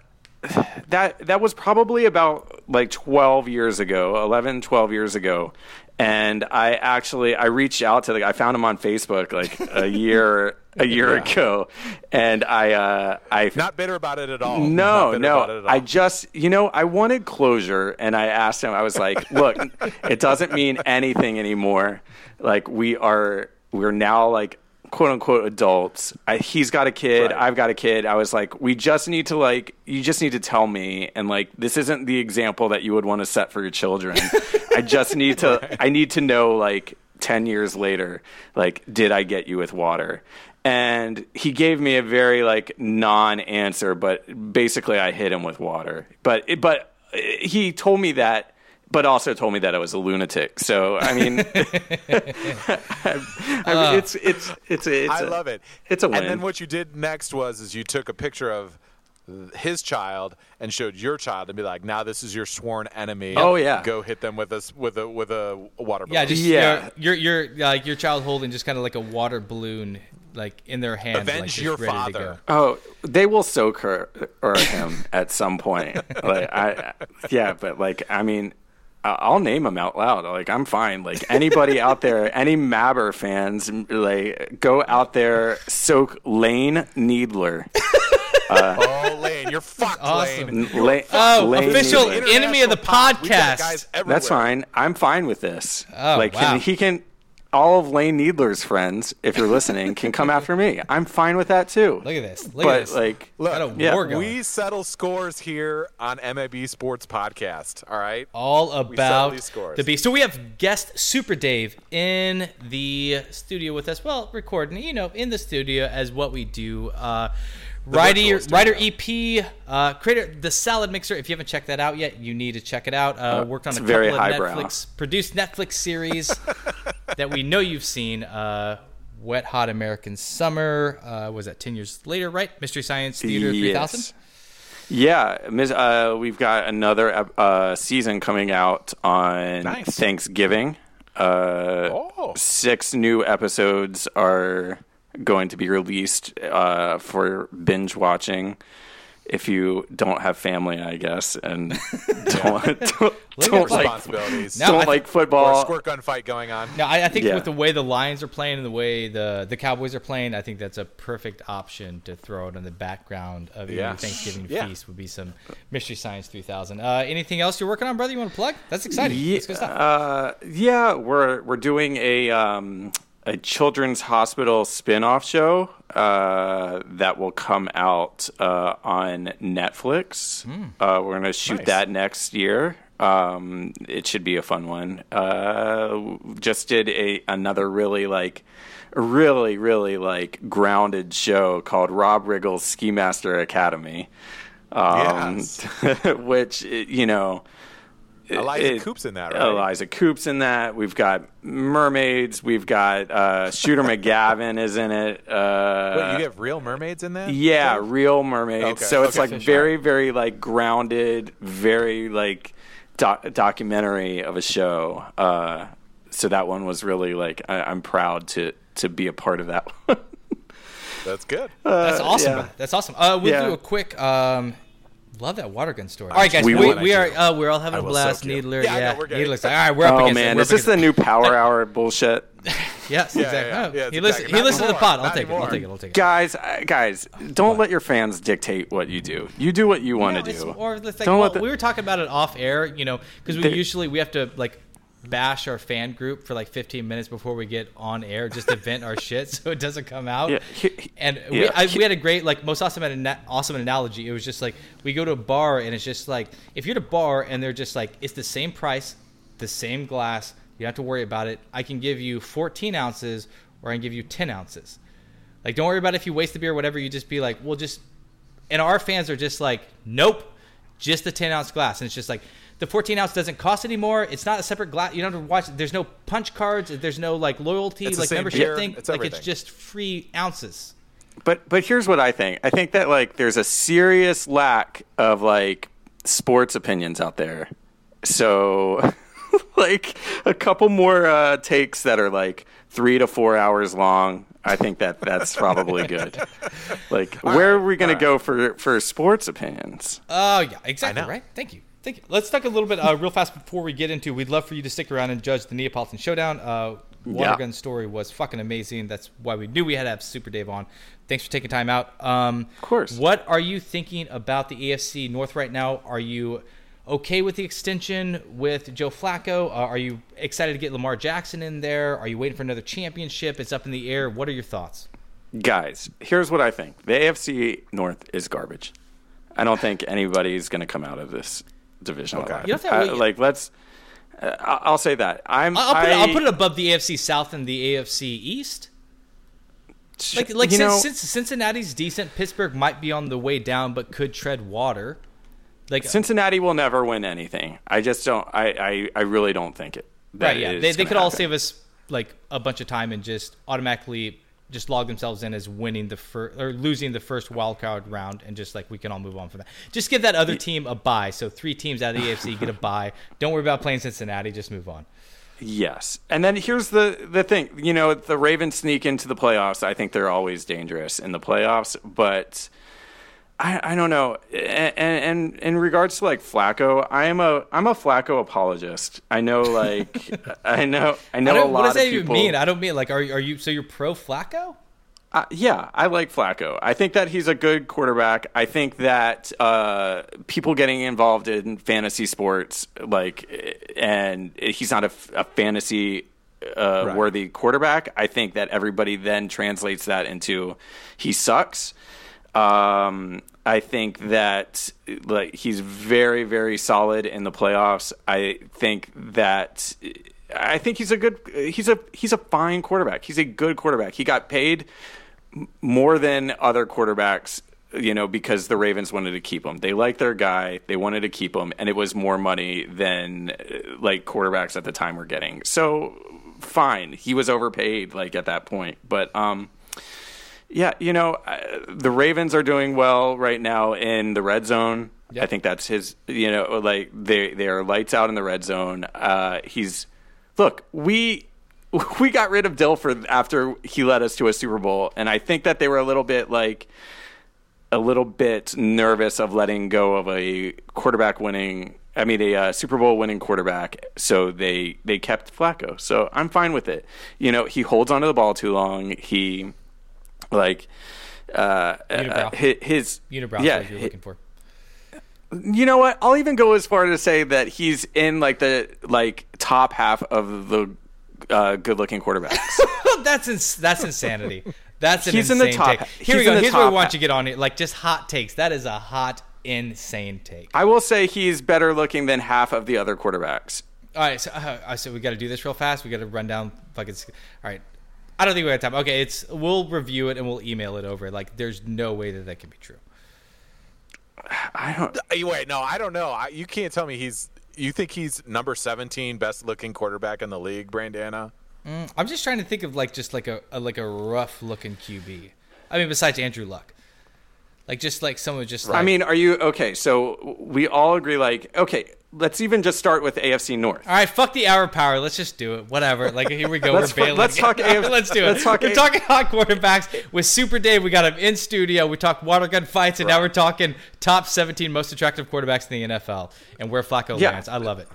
that that was probably about like 12 years ago, 11, 12 years ago. And I actually I reached out to the guy. I found him on Facebook like a (laughs) year a year ago, and I uh, I Not bitter about it at all. no, Not bitter about it no. all. I just, you know, I wanted closure, and I asked him. I was like, "Look, (laughs) it doesn't mean anything anymore. Like we are, we're now like quote unquote adults. I, he's got a kid. Right. I've got a kid. I was like, we just need to like, you just need to tell me, and like, this isn't the example that you would want to set for your children. (laughs) I just need to, I need to know like." 10 years later like did i get you with water and he gave me a very like non-answer but basically i hit him with water but but eh, he told me that but also told me that I was a lunatic. So I mean, (laughs) (laughs) I mean uh. it's it's it's a, it's I a- love it. It's a win. And then what you did next was is you took a picture of his child and showed your child and be like, now this is your sworn enemy. Oh, yeah. go hit them with a s- with a with a water balloon. Yeah, just Yeah. yeah. Your your your, like your child holding just kind of like a water balloon, like in their hand. Avenge like, just your ready to father. go. Oh, they will soak her or him at some point. (laughs) Like I, yeah, but like I mean, I- I'll name them out loud. Like I'm fine. Like anybody out there, (laughs) any Mabber fans, like go out there, soak Lane Needler. (laughs) Uh, oh, Lane, you're fucked, awesome. Lane. Lane Oh, Lane official Needler. enemy of the International pod. We got podcast. guys everywhere. That's fine. I'm fine with this. Oh, like wow. he can. All of Lane Needler's friends, if you're listening, can come after me. I'm fine with that too. Look at this. Look but at this. like, Got a yeah, war going. We settle scores here on MAB Sports Podcast. All right. all settle about these scores. the beast. So we have guest Super Dave in the studio with us. Well, recording, you know, in the studio as what we do. Uh, writer, writer EP, uh, creator, the Salad Mixer. If you haven't checked that out yet, you need to check it out. Uh, worked on it's a very couple of highbrow. Netflix produced Netflix series (laughs) that we know you've seen. Uh, Wet Hot American Summer uh, was that ten years later, right? Mystery Science Theater three thousand. Yeah, uh, we've got another uh, season coming out on Nice. Thanksgiving. Uh, Oh. Six new episodes are going to be released uh, for binge watching. If you don't have family, I guess, and (laughs) don't, (laughs) don't, don't like Responsibilities. No, don't I like or a football. squirt gun fight going on. No, I, I think Yeah. with the way the Lions are playing and the way the the Cowboys are playing, I think that's a perfect option to throw it in the background of your Yeah. Thanksgiving Yeah. feast. Would be some Mystery Science 3000. Uh, anything else you're working on, brother? You want to plug? That's exciting. Yeah, That's good stuff. uh, yeah, we're we're doing a um, a children's hospital spin-off show uh, that will come out uh, on Netflix. Uh, we're gonna shoot Nice. that next year. Um, it should be a fun one. Uh, just did a another really like really really like grounded show called Rob Riggle's Ski Master Academy. Um, Yes. (laughs) which you know Eliza it- Coupe's in that, right? Eliza Coupe's in that. We've got mermaids. We've got uh, Shooter McGavin is in it. Uh, Wait, you have real mermaids in that? yeah, real mermaids. Okay, So it's okay. like very, very like grounded, very like doc- documentary of a show. Uh, so that one was really like I- I'm proud to to be a part of that (laughs) one. That's good. That's awesome. yeah. That's awesome. Uh, we'll Yeah. do a quick. Um, love that water gun story. All right, guys, We we, we, are uh, we're all having I a will blast. soak. Needler, Yeah, I yeah, know, we're good. Needler's like, all right, we're up oh against it. man, We're is this the new (laughs) Power Hour bullshit? Yes, Yeah, exactly. yeah, Oh, yeah, it's he listens. exactly- He not listens to the anymore, pod. I'll not take it. I'll take it. I'll take it. guys, uh, guys, don't let your fans dictate what you do. You do what you want No, to it's do. more of the thing. Don't well, let the- we were talking about it off air, you know, because we They- usually we have to like bash our fan group for like 15 minutes before we get on air just to vent our shit so it doesn't come out. Yeah, and we, yeah, I, we had a great like most awesome ana- awesome analogy. It was just like we go to a bar and it's just like if you're at a bar and they're just like it's the same price, the same glass. You don't have to worry about it. I can give you 14 ounces or I can give you 10 ounces. Like, don't worry about if you waste the beer or whatever. You just be like, well, just. And our fans are just like, nope, just the 10 ounce glass. And it's just like, the 14 ounce doesn't cost anymore. It's not a separate glass. You don't have to watch. There's no punch cards. There's no like loyalty, It's like membership beer. thing. It's like it's just free ounces. But but here's what I think. I think that like there's a serious lack of like sports opinions out there. So (laughs) like a couple more uh, takes that are like three to four hours long. I think that that's probably good. Like (laughs) where are we going to go for for sports opinions? Oh yeah, exactly right. Thank you. Thank you. Let's talk a little bit uh, real fast before we get into. We'd love for you to stick around and judge the Neapolitan Showdown. Uh, Water Yeah. Gun story was fucking amazing. That's why we knew we had to have Super Dave on. Thanks for taking time out. Um, of course. What are you thinking about the AFC North right now? Are you okay with the extension with Joe Flacco? Uh, are you excited to get Lamar Jackson in there? Are you waiting for another championship? It's up in the air. What are your thoughts? Guys, here's what I think. The AFC North is garbage. I don't think anybody's going to come out of this division alive. You don't have to Uh, like let's uh, I- I'll say that. I'm I'll put, it, I- I'll put it above the AFC South and the AFC East. Like, like since, know, since Cincinnati's decent, Pittsburgh might be on the way down, but could tread water. Like, Cincinnati will never win anything. I just don't. I I, I really don't think it. that right? Yeah, they, they gonna could all save us like a bunch of time and just automatically just log themselves in as winning the first or losing the first wild card round, and just like we can all move on from that. Just give that other team a bye. So three teams out of the AFC (laughs) get a bye. Don't worry about playing Cincinnati. Just move on. Yes. And then here's the the thing. You know, the Ravens sneak into the playoffs. I think they're always dangerous in the playoffs, but I, I don't know. And, and in regards to like Flacco, I am a I'm a Flacco apologist. I know, like (laughs) I know I know I a lot what does that people. even mean? I don't mean like are are you so you're pro Flacco? Uh, yeah, I like Flacco. I think that he's a good quarterback. I think that uh, people getting involved in fantasy sports, like, and he's not a, a fantasy uh, Right. worthy quarterback. I think that everybody then translates that into he sucks. Um, I think that like he's very very solid in the playoffs. I think that I think he's a good he's a he's a fine quarterback. He's a good quarterback. He got paid more than other quarterbacks, you know, because the Ravens wanted to keep him. They liked their guy. They wanted to keep him, and it was more money than like quarterbacks at the time were getting. So fine, he was overpaid like at that point, but um. Yeah, you know, the Ravens are doing well right now in the red zone. Yep. I think that's his, you know, like they they are lights out in the red zone. Uh, he's look, we (laughs) we got rid of Dilfer after he led us to a Super Bowl, and I think that they were a little bit like a little bit nervous of letting go of a quarterback winning. I mean, a uh, Super Bowl winning quarterback. So they they kept Flacco. So I'm fine with it. You know, he holds onto the ball too long. He like uh, Unibrow. uh, his, his Unibrow, yeah. you're looking for. you know what? I'll even go as far to say that he's in like the like top half of the uh, good-looking quarterbacks. (laughs) that's ins- that's insanity. That's an He's in the insane top- take. Here we go. Here's where we want you to get on it. Like just hot takes. That is a hot, insane take. I will say he's better looking than half of the other quarterbacks. All right, so, uh, so we got to do this real fast. We got to run down fucking. All right, I don't think we have time. Okay, it's we'll review it and we'll email it over. Like, there's no way that that can be true. (sighs) I don't. Wait, no, I don't know. I, you can't tell me he's. You think he's number 17 best looking quarterback in the league, Brandana? Mm, I'm just trying to think of like just like a, a like a rough looking QB. I mean, besides Andrew Luck, like just like someone just. Like, I mean, are you okay? So we all agree. Like, okay, let's even just start with AFC North. All right, fuck the hour power. Let's just do it. Whatever. Like here we go. Let's We're bailing. let's talk AF (laughs) let's do it. let's talk we're talking hot quarterbacks with Super Dave. We got him in studio. We talked water gun fights, and now we're talking top 17 most attractive quarterbacks in the NFL and where Flacco Yeah. lands. I love it.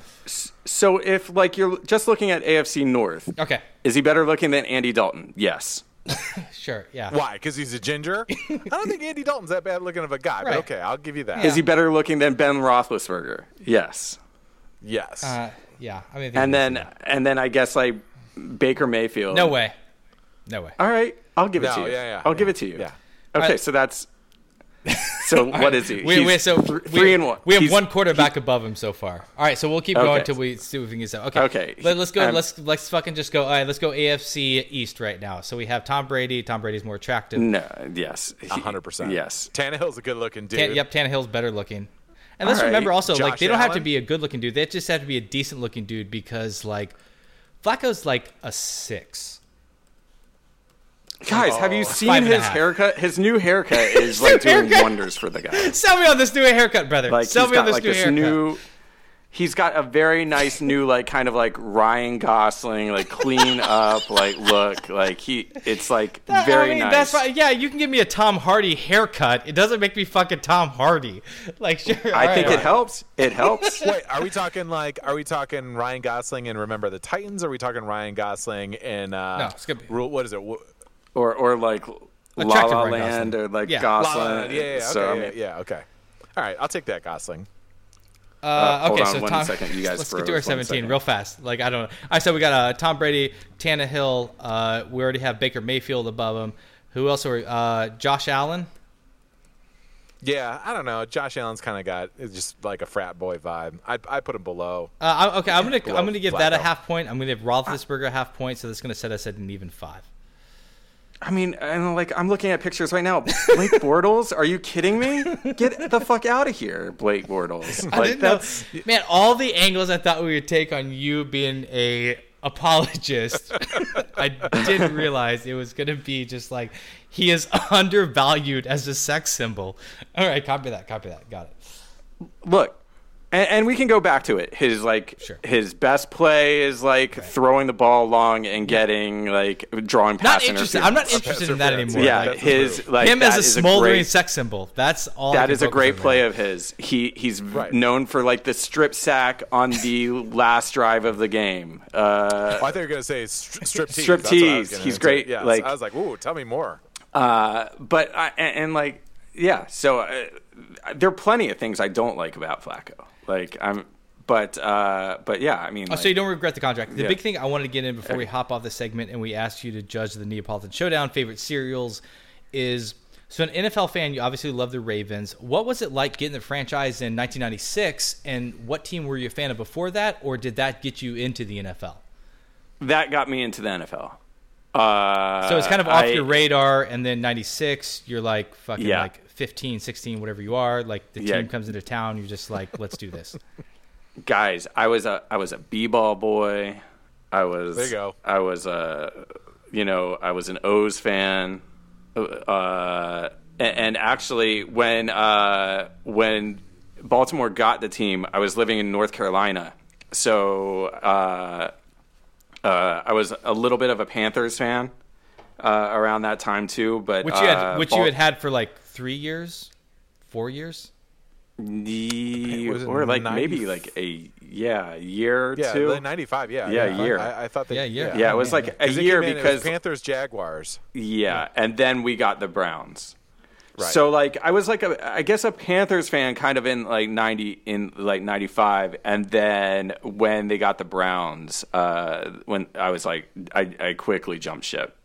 So if like you're just looking at AFC North, Okay, is he better looking than Andy Dalton? Yes. (laughs) sure. Yeah. Why? Because he's a ginger? I don't think Andy Dalton's that bad looking of a guy, Right. but okay, I'll give you that. Is he better looking than Ben Roethlisberger? Yes. Yes. Uh, yeah. I mean, And then that. and then I guess like Baker Mayfield. no way, no way. All right, I'll give it No, to you. yeah, yeah, I'll yeah, give it to you. yeah. Okay, right. so that's. (laughs) So what is he? We, He's we, so th- we, three and one. We have He's- one quarterback above him so far. All right, so we'll keep going until we see if we can get some. Okay. Okay. Let, us go. Um, let's let's fucking just go. All right, let's go AFC East right now. So we have Tom Brady. Tom Brady's more attractive. No. Yes. 100%. Yes. Tannehill's a good looking dude. Tan- yep, Tannehill's better looking. And let's All right. remember also, like they don't have to be a good looking dude. They just have to be a decent looking dude because like Flacco's like a six. Guys, have you Oh. seen Five and a his haircut? His new haircut (laughs) is like doing haircut. wonders for the guy. (laughs) Sell me on this new haircut, brother. Like Sell he's me on got this like new this haircut. new. He's got a very nice new like kind of like Ryan Gosling like clean up like look like he. It's like That- very I mean, nice. that's fine. Yeah, you can give me a Tom Hardy haircut. It doesn't make me fucking Tom Hardy. (laughs) Like, sure. I all think right. it helps. It helps. Wait, are we talking like? Are we talking Ryan Gosling and Remember the Titans? Or are we talking Ryan Gosling in? Uh, No, it's gonna be- Rule, what is it? Wo- or or like La La Land Gosling. or like Yeah. La La Gosling. Land. Yeah, yeah, okay, so, I yeah, mean, yeah, okay. All right, I'll take that Gosling. Uh, Uh, hold okay, on so one Tom, second, you guys (laughs) let's get to our 17 real fast. Like I don't know. All right, so we got uh, Tom Brady, Tannehill. Uh, we already have Baker Mayfield above him. Who else are we? Uh, Josh Allen. Yeah, I don't know. Josh Allen's kind of got it's just like a frat boy vibe. I I put him below. Uh, okay, I'm gonna Below I'm gonna give that a half point. I'm gonna give Roethlisberger a half point, so that's gonna set us at an even five. I mean, and like I'm looking at pictures right now. Blake (laughs) Bortles, are you kidding me? Get the fuck out of here, Blake Bortles. I didn't that's know, man. All the angles I thought we would take on you being a apologist, I didn't realize it was going to be just like he is undervalued as a sex symbol. All right, copy that. Copy that. Got it. Look, and, and we can go back to it. His like Sure. his best play is like throwing the ball long and getting like drawing Not pass interested. I'm not interested in that anymore. Yeah, Like, his like him as a is smoldering great- sex symbol. That's all. I That can is a great play there. of his. He he's Right. known for like the strip sack on the (laughs) last drive of the game. Uh, Oh, I thought you were gonna say stri- strip tease. Strip That's what I was tease. He's say. great, Yes. like- I was like, ooh, tell me more. uh, but I, and, and like yeah, so uh, there are plenty of things I don't like about Flacco. Like I'm, but uh, but yeah, I mean, Oh, so you don't regret the contract. The Yeah. big thing I wanted to get in before we hop off the segment and we asked you to judge the Neapolitan Showdown favorite cereals is so an NFL fan. You obviously love the Ravens. What was it like getting the franchise in 1996? And what team were you a fan of before that, or did that get you into the NFL? that got me into the NFL. Uh, So it's kind of off I- your radar, and then 96, you're like fucking Yeah. like 15, 16, whatever you are. Like the Yeah. team comes into town, you're just like, let's do this. (laughs) guys i was a i was a b-ball boy i was There you go. i was a you know i was an o's fan uh and, and actually when uh when baltimore got the team i was living in north carolina so uh uh i was a little bit of a panthers fan uh around that time too but Which you had, uh, which Bal- you had had for like three years, four years. the- or like 90? maybe like a yeah year or Yeah, two the 95, yeah. Yeah, a year. I, I thought that. Yeah, a year. yeah it was Yeah, like yeah. a 'Cause year in, because Panthers Jaguars. Yeah, and then we got the Browns. Right. So like I was like a I guess a Panthers fan kind of in like 90 in like 95 and then when they got the Browns uh when I was like I I quickly jumped ship.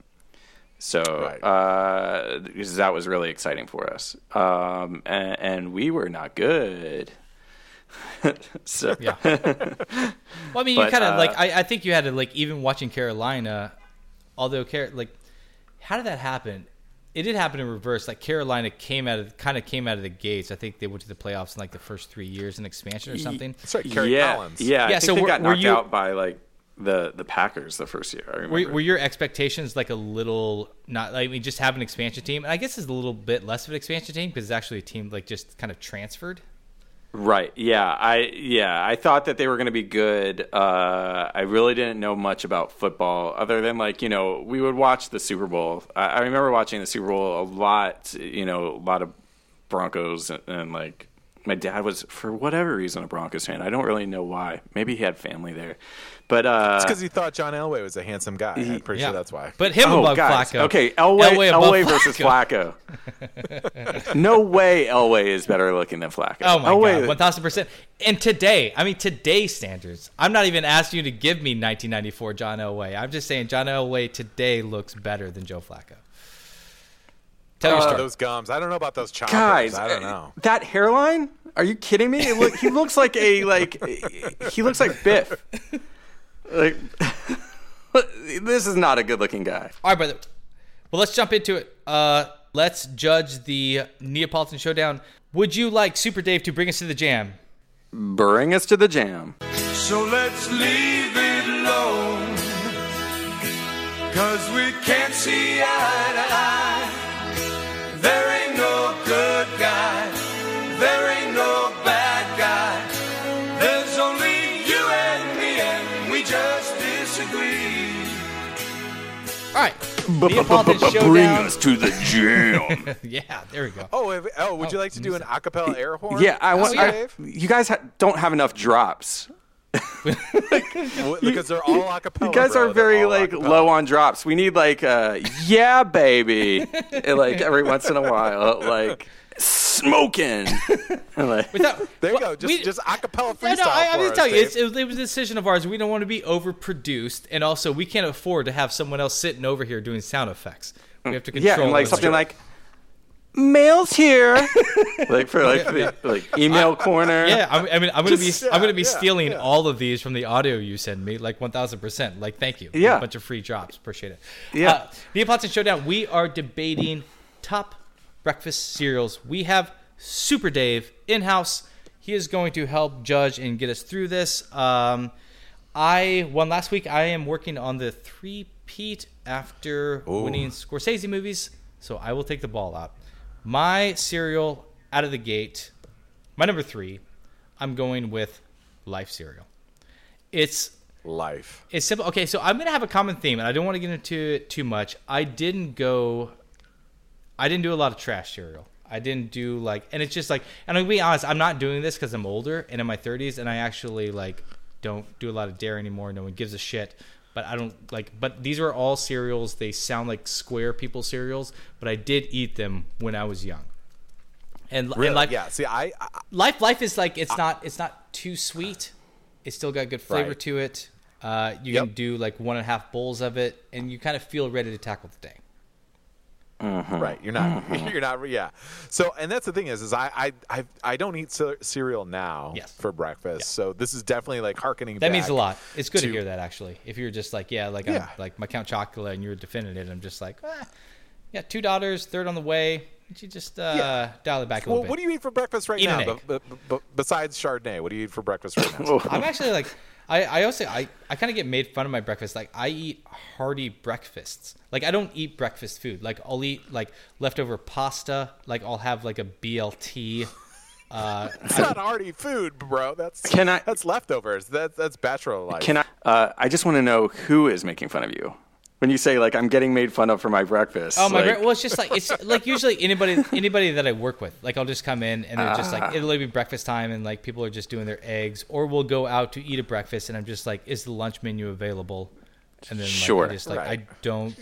So Right. uh that was really exciting for us. Um and, and we were not good. (laughs) so Yeah. (laughs) well, I mean, you kind of uh, like. I, I think you had to like even watching Carolina, although Car- like, how did that happen? It did happen in reverse. Like Carolina came out of kind of came out of the gates. I think they went to the playoffs in like the first three years in expansion or something. That's right, Kerry yeah, Collins. Yeah, I Yeah, think so they were- got were knocked you- out by like the the Packers the first year. I remember. Were, were your expectations like a little not I mean, just have an expansion team? And I guess it's a little bit less of an expansion team because it's actually a team like just kind of transferred. Right. Yeah. I yeah. I thought that they were going to be good. Uh, I really didn't know much about football, other than like you know we would watch the Super Bowl. I, I remember watching the Super Bowl a lot. You know, a lot of Broncos and, and like my dad was for whatever reason a Broncos fan. I don't really know why. Maybe he had family there, but uh, It's because he thought John Elway was a handsome guy. I'm pretty Yeah, sure that's why. But him oh, above guys. Flacco. Okay, Elway, Elway above Elway versus Flacco. (laughs) no way Elway is better looking than Flacco. Oh my Elway, god, one thousand percent. And today, I mean today's standards. I'm not even asking you to give me 1994 John Elway. I'm just saying John Elway today looks better than Joe Flacco. Tell your story. those gums. I don't know about those choppers. guys, I don't uh, know. that hairline. Are you kidding me? It look, he looks like a like he looks like Biff. Like (laughs) this is not a good looking guy. All right, brother. Well, let's jump into it. Uh, let's judge the Neapolitan Showdown. Would you like Super Dave to bring us to the jam? Bring us to the jam. So let's leave it alone. Cause we can't see eye to eye. There disagree. All right. Neapolitan Showdown. to the jam. (laughs) Yeah, there we go. Oh, if- oh, would you like to do an acapella air horn? yeah, I want. yeah. I- you guys ha- don't have enough drops. (laughs) Well, because they're all acapella. You guys bro. are very like acapella. low on drops. We need like uh yeah baby. (laughs) Like every once in a while like smoking. (laughs) Like, Without, There you go. Just we- just acapella freestyle. Yeah, no, I, I'm for gonna tell you, it's, it, was, it was a decision of ours. We don't want to be overproduced, and also we can't afford to have someone else sitting over here doing sound effects. We have to control. yeah, and like something like mail's here. (laughs) like for like the, like email corner. Yeah, I, I mean, I'm gonna Just- be, I'm gonna be yeah, yeah, stealing yeah. all of these from the audio you send me, like 1,000. percent Like, thank you. Yeah. a bunch of free drops. Appreciate it. Yeah. uh, the Neapolitan Showdown. We are debating top breakfast cereals. We have Super Dave in house. He is going to help judge and get us through this. Um, I won last week. I am working on the three peat after Ooh. winning Scorsese movies, so I will take the ball out. My cereal out of the gate, my number three, I'm going with Life cereal. It's Life. it's simple. Okay, so I'm gonna have a common theme, and I don't want to get into it too much. I didn't go. I didn't do a lot of trash cereal. I didn't do like, and it's just like, and I'll be honest, I'm not doing this because I'm older and in my 30s, and I actually like don't do a lot of dairy anymore. No one gives a shit. But I don't like. But these are all cereals. They sound like square people cereals, but I did eat them when I was young. And, Really? and like, yeah. See, I, I life life is like it's not it's not too sweet it's still got good flavor Right. to it uh, you Yep. can do like one and a half bowls of it and you kind of feel ready to tackle the day Right, you're not. (laughs) You're not. Yeah. So, and that's the thing is, is I I I, I don't eat ce- cereal now Yes. for breakfast. So this is definitely like harkening. that means a lot it's good to, to- hear that actually if you're just like yeah like Yeah. I'm like my count chocolate and you're defending it i'm just like ah, yeah two daughters third on the way Would you just uh, Yeah. dial it back a Well, little bit what do you eat for breakfast right Eat now? But, but, but besides Chardonnay, what do you eat for breakfast right now? (laughs) I'm actually like I, I also I, I kind of get made fun of my breakfast. Like I eat hearty breakfasts. Like I don't eat breakfast food. Like I'll eat like leftover pasta. Like I'll have like a BLT. Uh, (laughs) It's not hearty food, bro. That's Can I- That's leftovers. That's that's bachelor life. Can I? Uh, I just want to know who is making fun of you when you say like I'm getting made fun of for my breakfast. oh my! like, bre- well, it's just like it's like usually anybody anybody that I work with. Like I'll just come in and they're just like ah. it'll be breakfast time and like people are just doing their eggs, or we'll go out to eat a breakfast and I'm just like, is the lunch menu available? And then like, Sure. I just like Right. I don't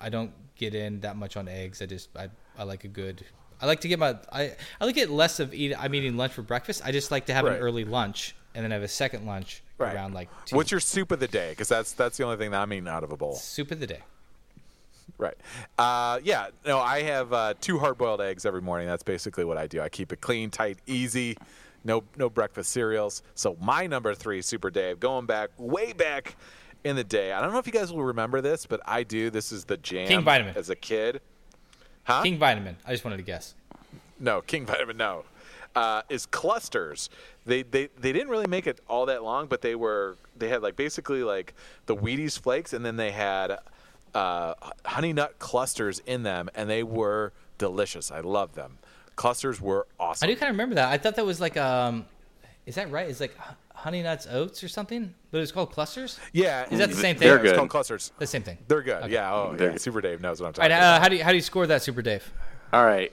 I don't get in that much on eggs. I just I, I like a good. I like to get my I I like it less of eat. I'm eating lunch for breakfast. I just like to have Right. an early lunch and then have a second lunch Right. around like two. What's your soup of the day? Because that's that's the only thing that I'm eating out of a bowl. soup of the day? Right. Uh, yeah. No, I have uh, two hard-boiled eggs every morning. That's basically what I do. I keep it clean, tight, easy. No, no breakfast cereals. So my number three, Super Dave, going back way back in the day. I don't know if you guys will remember this, but I do. This is the jam. King Vitaman. As a kid. Huh? King Vitaman. I just wanted to guess. No, King Vitaman. No, uh, is clusters. They, they they didn't really make it all that long, but they were they had like basically like the Wheaties flakes, and then they had uh, honey nut clusters in them, and they were delicious. I love them. Clusters were awesome. I do kind of remember that. I thought that was like um, is that right? It's like Honey Nuts Oats or something, but it's called clusters. yeah, Is that the same thing? They're thing? It's good. called clusters. The same thing. They're good. Yeah. Oh, yeah. good. Super Dave knows what I'm talking right, about. uh, how do you how do you score that, Super Dave? All right.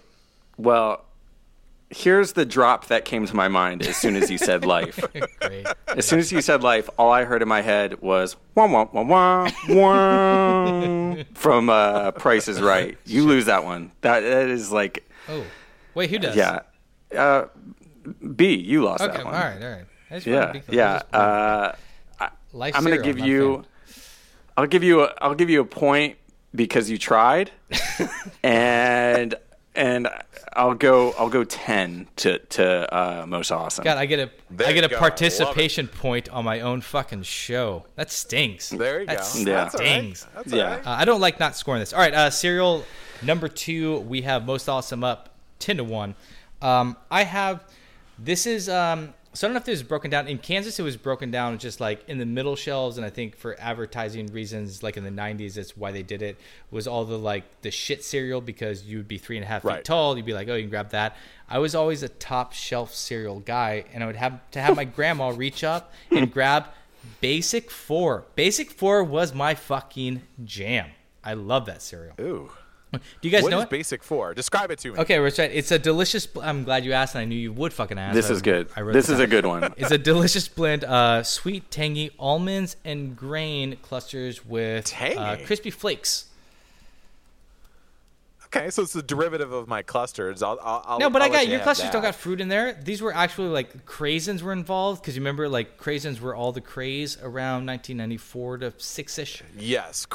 Well, here's the drop that came to my mind as soon as you said (laughs) life. Great. As soon as you said life, all I heard in my head was wah wah wah wah wah (laughs) from uh, Price is Right. You lose that one. That that is like Oh, wait, who does? yeah. Uh, B, you lost Okay. that one. All right, all right. I just to Yeah, yeah. Uh, Life I'm gonna give you. I'll give you. A, I'll give you a point because you tried, (laughs) and and I'll go. I'll go ten to to uh, most awesome. God, I get a There I get a go. I love it. participation point on my own fucking show. That stinks. There you that go. Yeah. That's stings. That's all Yeah. right. Uh, I don't like not scoring this. All right, uh, serial number two. We have most awesome up ten to one. Um, I have this is um, so I don't know if this is broken down in Kansas. It was broken down just like in the middle shelves, and I think for advertising reasons, like in the '90s, that's why they did it. Was all the like the shit cereal because you would be three and a half feet tall. You'd be like, oh, you can grab that. I was always a top shelf cereal guy, and I would have to have my grandma (laughs) reach up and grab Basic Four. Basic Four was my fucking jam. I love that cereal. Ooh. Do you guys What know is it? Basic Four? Describe it to me. Okay, Rich, it's a delicious. I'm glad you asked, and I knew you would fucking ask. This I- is good. I wrote This it is a good one. It's a delicious blend, uh, sweet, tangy almonds and grain clusters with uh, crispy flakes. Okay, so it's a derivative of my clusters. I'll, I'll, I'll No, but I'll I got you your have clusters don't that. got fruit in there. These were actually like craisins were involved because you remember like craisins were all the craze around 1994 to six ish. Yes.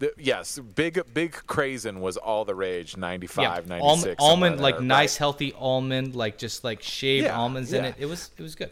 The, yes, big big crazen was all the rage 95, 96. almond, somewhere almond like there, nice right. healthy almond, like just like shaved Yeah, almonds in it. It was it was good.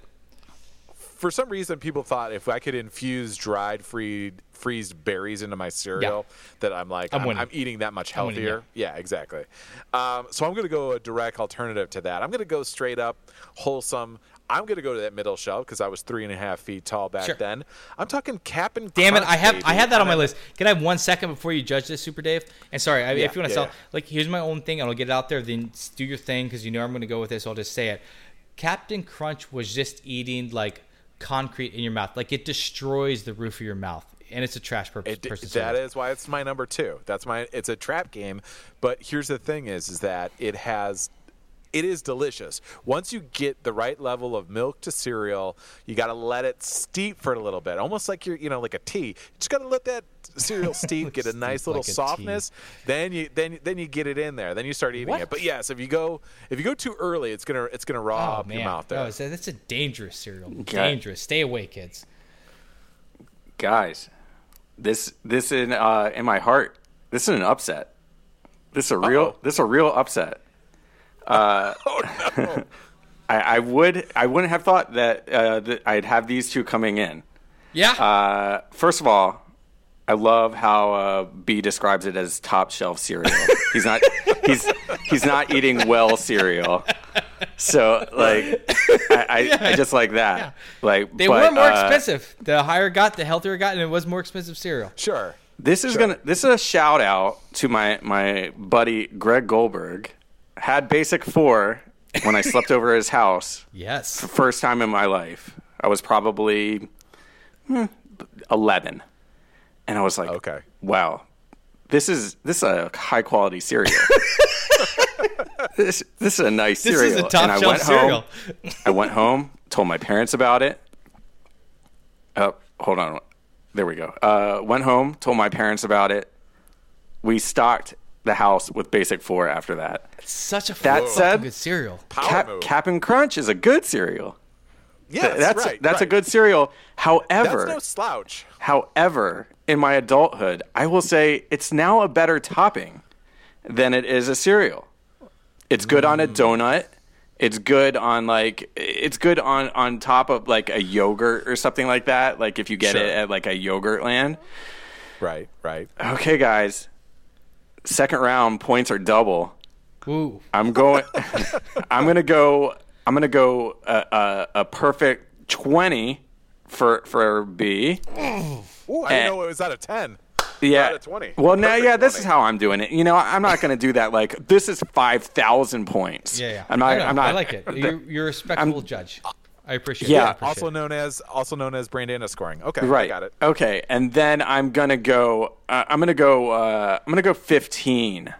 For some reason people thought if I could infuse dried free freezed berries into my cereal that I'm like I'm I'm. I'm eating that much I'm winning, healthier. yeah. exactly. Um, so I'm going to go a direct alternative to that. I'm going to go straight up wholesome. I'm going to go to that middle shelf because I was three and a half feet tall back Sure. then. I'm talking Captain. Damn it! I have baby. I have that on my list. Can I have one second before you judge this, Super Dave? And sorry, I, Yeah, if you want to yeah, sell, yeah. like, here's my own thing. I'll get it out there. Then do your thing because you know I'm going to go with this. I'll just say it. Captain Crunch was just eating like concrete in your mouth. Like it destroys the roof of your mouth, and it's a trash purpose. It, person that is why it's my number two. That's my. It's a trap game, but here's the thing: is is that it has. It is delicious. Once you get the right level of milk to cereal, you got to let it steep for a little bit, almost like you're, you know, like a tea. You just got to let that cereal (laughs) steep, get a nice little like a tea. softness. Then you, then, then you get it in there. Then you start eating What? it. But yes, if you go, if you go too early, it's gonna, it's gonna raw Oh up man, your mouth there. Oh, so that's a dangerous cereal. Okay. Dangerous. Stay away, kids. guys, this this in uh, in my heart, this is an upset. This is a real Uh-oh. this is a real upset. Uh, (laughs) (laughs) I, I would I wouldn't have thought that, uh, that I'd have these two coming in. Yeah. Uh, first of all, I love how uh, B describes it as top shelf cereal. he's not (laughs) he's he's not eating well cereal. So like I, I, I just like that. Like they but, were more uh, expensive. The higher it got, the healthier it got, and it was more expensive cereal. sure. This is gonna. This is a shout out to my my buddy Greg Goldberg. Had Basic Four when I slept over at his house. (laughs) Yes. First time in my life. I was probably hmm, eleven, and I was like, Okay. wow, this is this is a high quality cereal. (laughs) this this is a nice This cereal. is a top and I went cereal. home. I went home, told my parents about it. Oh, hold on. There we go. Uh, went home, told my parents about it. We stocked the house with Basic Four after that. It's Such a That fucking said- good cereal. Power Cap. Cap and Crunch is a good cereal. Yes, that's right, that's a good cereal. However, That's no slouch. However, in my adulthood, I will say it's now a better topping than it is a cereal. It's good on a Mm. donut. It's good on like it's good on on top of like a yogurt or something like that. Like if you get Sure. it at like a yogurt land. Right, right. Okay, guys. Second round points are double. Ooh. I'm going. (laughs) I'm gonna go. I'm gonna go a, a, a perfect twenty for for B. Ooh, I didn't know it was out of ten. Yeah. out of 20. Well, now, Perfect yeah, this is how I'm doing it. You know, I'm not going to do that. Like, this is five thousand points. Yeah, yeah. I'm not. I I'm not. I like it. (laughs) You're, you're a respectable judge. I appreciate it. Yeah. I appreciate Also it. known as also known as Brandana scoring. Okay, Right. I got it. Okay, and then I'm gonna go. Uh, I'm gonna go. Uh, I'm gonna go 15.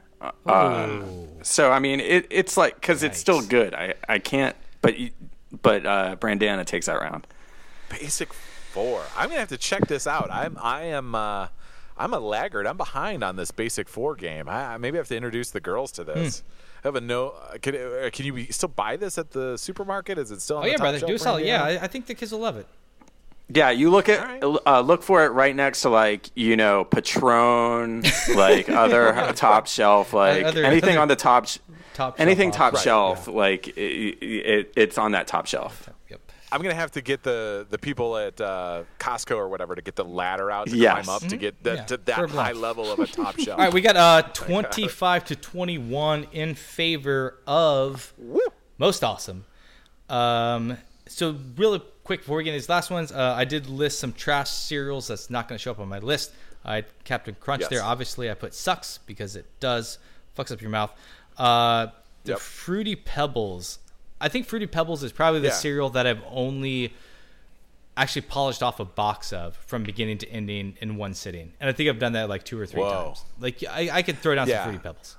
Uh, so I mean, it, it's like because it's still good. I I can't. But you- but uh, Brandana takes that round. Basic four. I'm gonna have to check this out. I'm I am uh, I'm a laggard. I'm behind on this basic four game. I, I maybe have to introduce the girls to this. Hmm. I have a no. Uh, can uh, can you be, still buy this at the supermarket? Is it still? On Oh the yeah, top brother. Do a solid. Yeah, I, I think the kids will love it. Yeah, you look at All right. uh, look for it right next to like you know Patron, (laughs) like other (laughs) top shelf, like Other- anything other on the top, sh- top shelf anything off. top Right, shelf, like it, it, it's on that top shelf. Yep. I'm gonna have to get the the people at uh, Costco or whatever to get the ladder out to Yes. climb up to get that Yeah, to that for a high level of a top (laughs) shelf. All right, we got uh (laughs) 25 to 21 in favor of most awesome. Um, so really quick before we get into these last ones, uh, I did list some trash cereals that's not going to show up on my list. I had Captain Crunch Yes. there. Obviously, I put sucks because it does fucks up your mouth. Uh, the Yep. Fruity Pebbles. I think Fruity Pebbles is probably the Yeah. cereal that I've only actually polished off a box of from beginning to ending in one sitting. And I think I've done that like two or three Whoa. times. Like I, I could throw down Yeah. some Fruity Pebbles.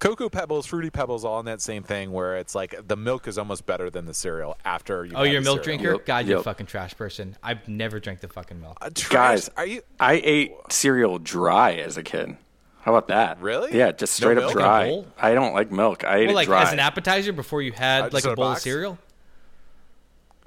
Cocoa Pebbles, Fruity Pebbles, all in that same thing where it's like the milk is almost better than the cereal after you. Oh, you're a milk cereal. drinker? Yep, God, you're a fucking trash person. I've never drank the fucking milk. Uh. Guys, are you? I ate cereal dry as a kid. How about that? Really? Yeah, just No straight up milk in a dry. bowl? I don't like milk. I ate well, it like dry. as an appetizer before you Uh, had just like in a a bowl of cereal?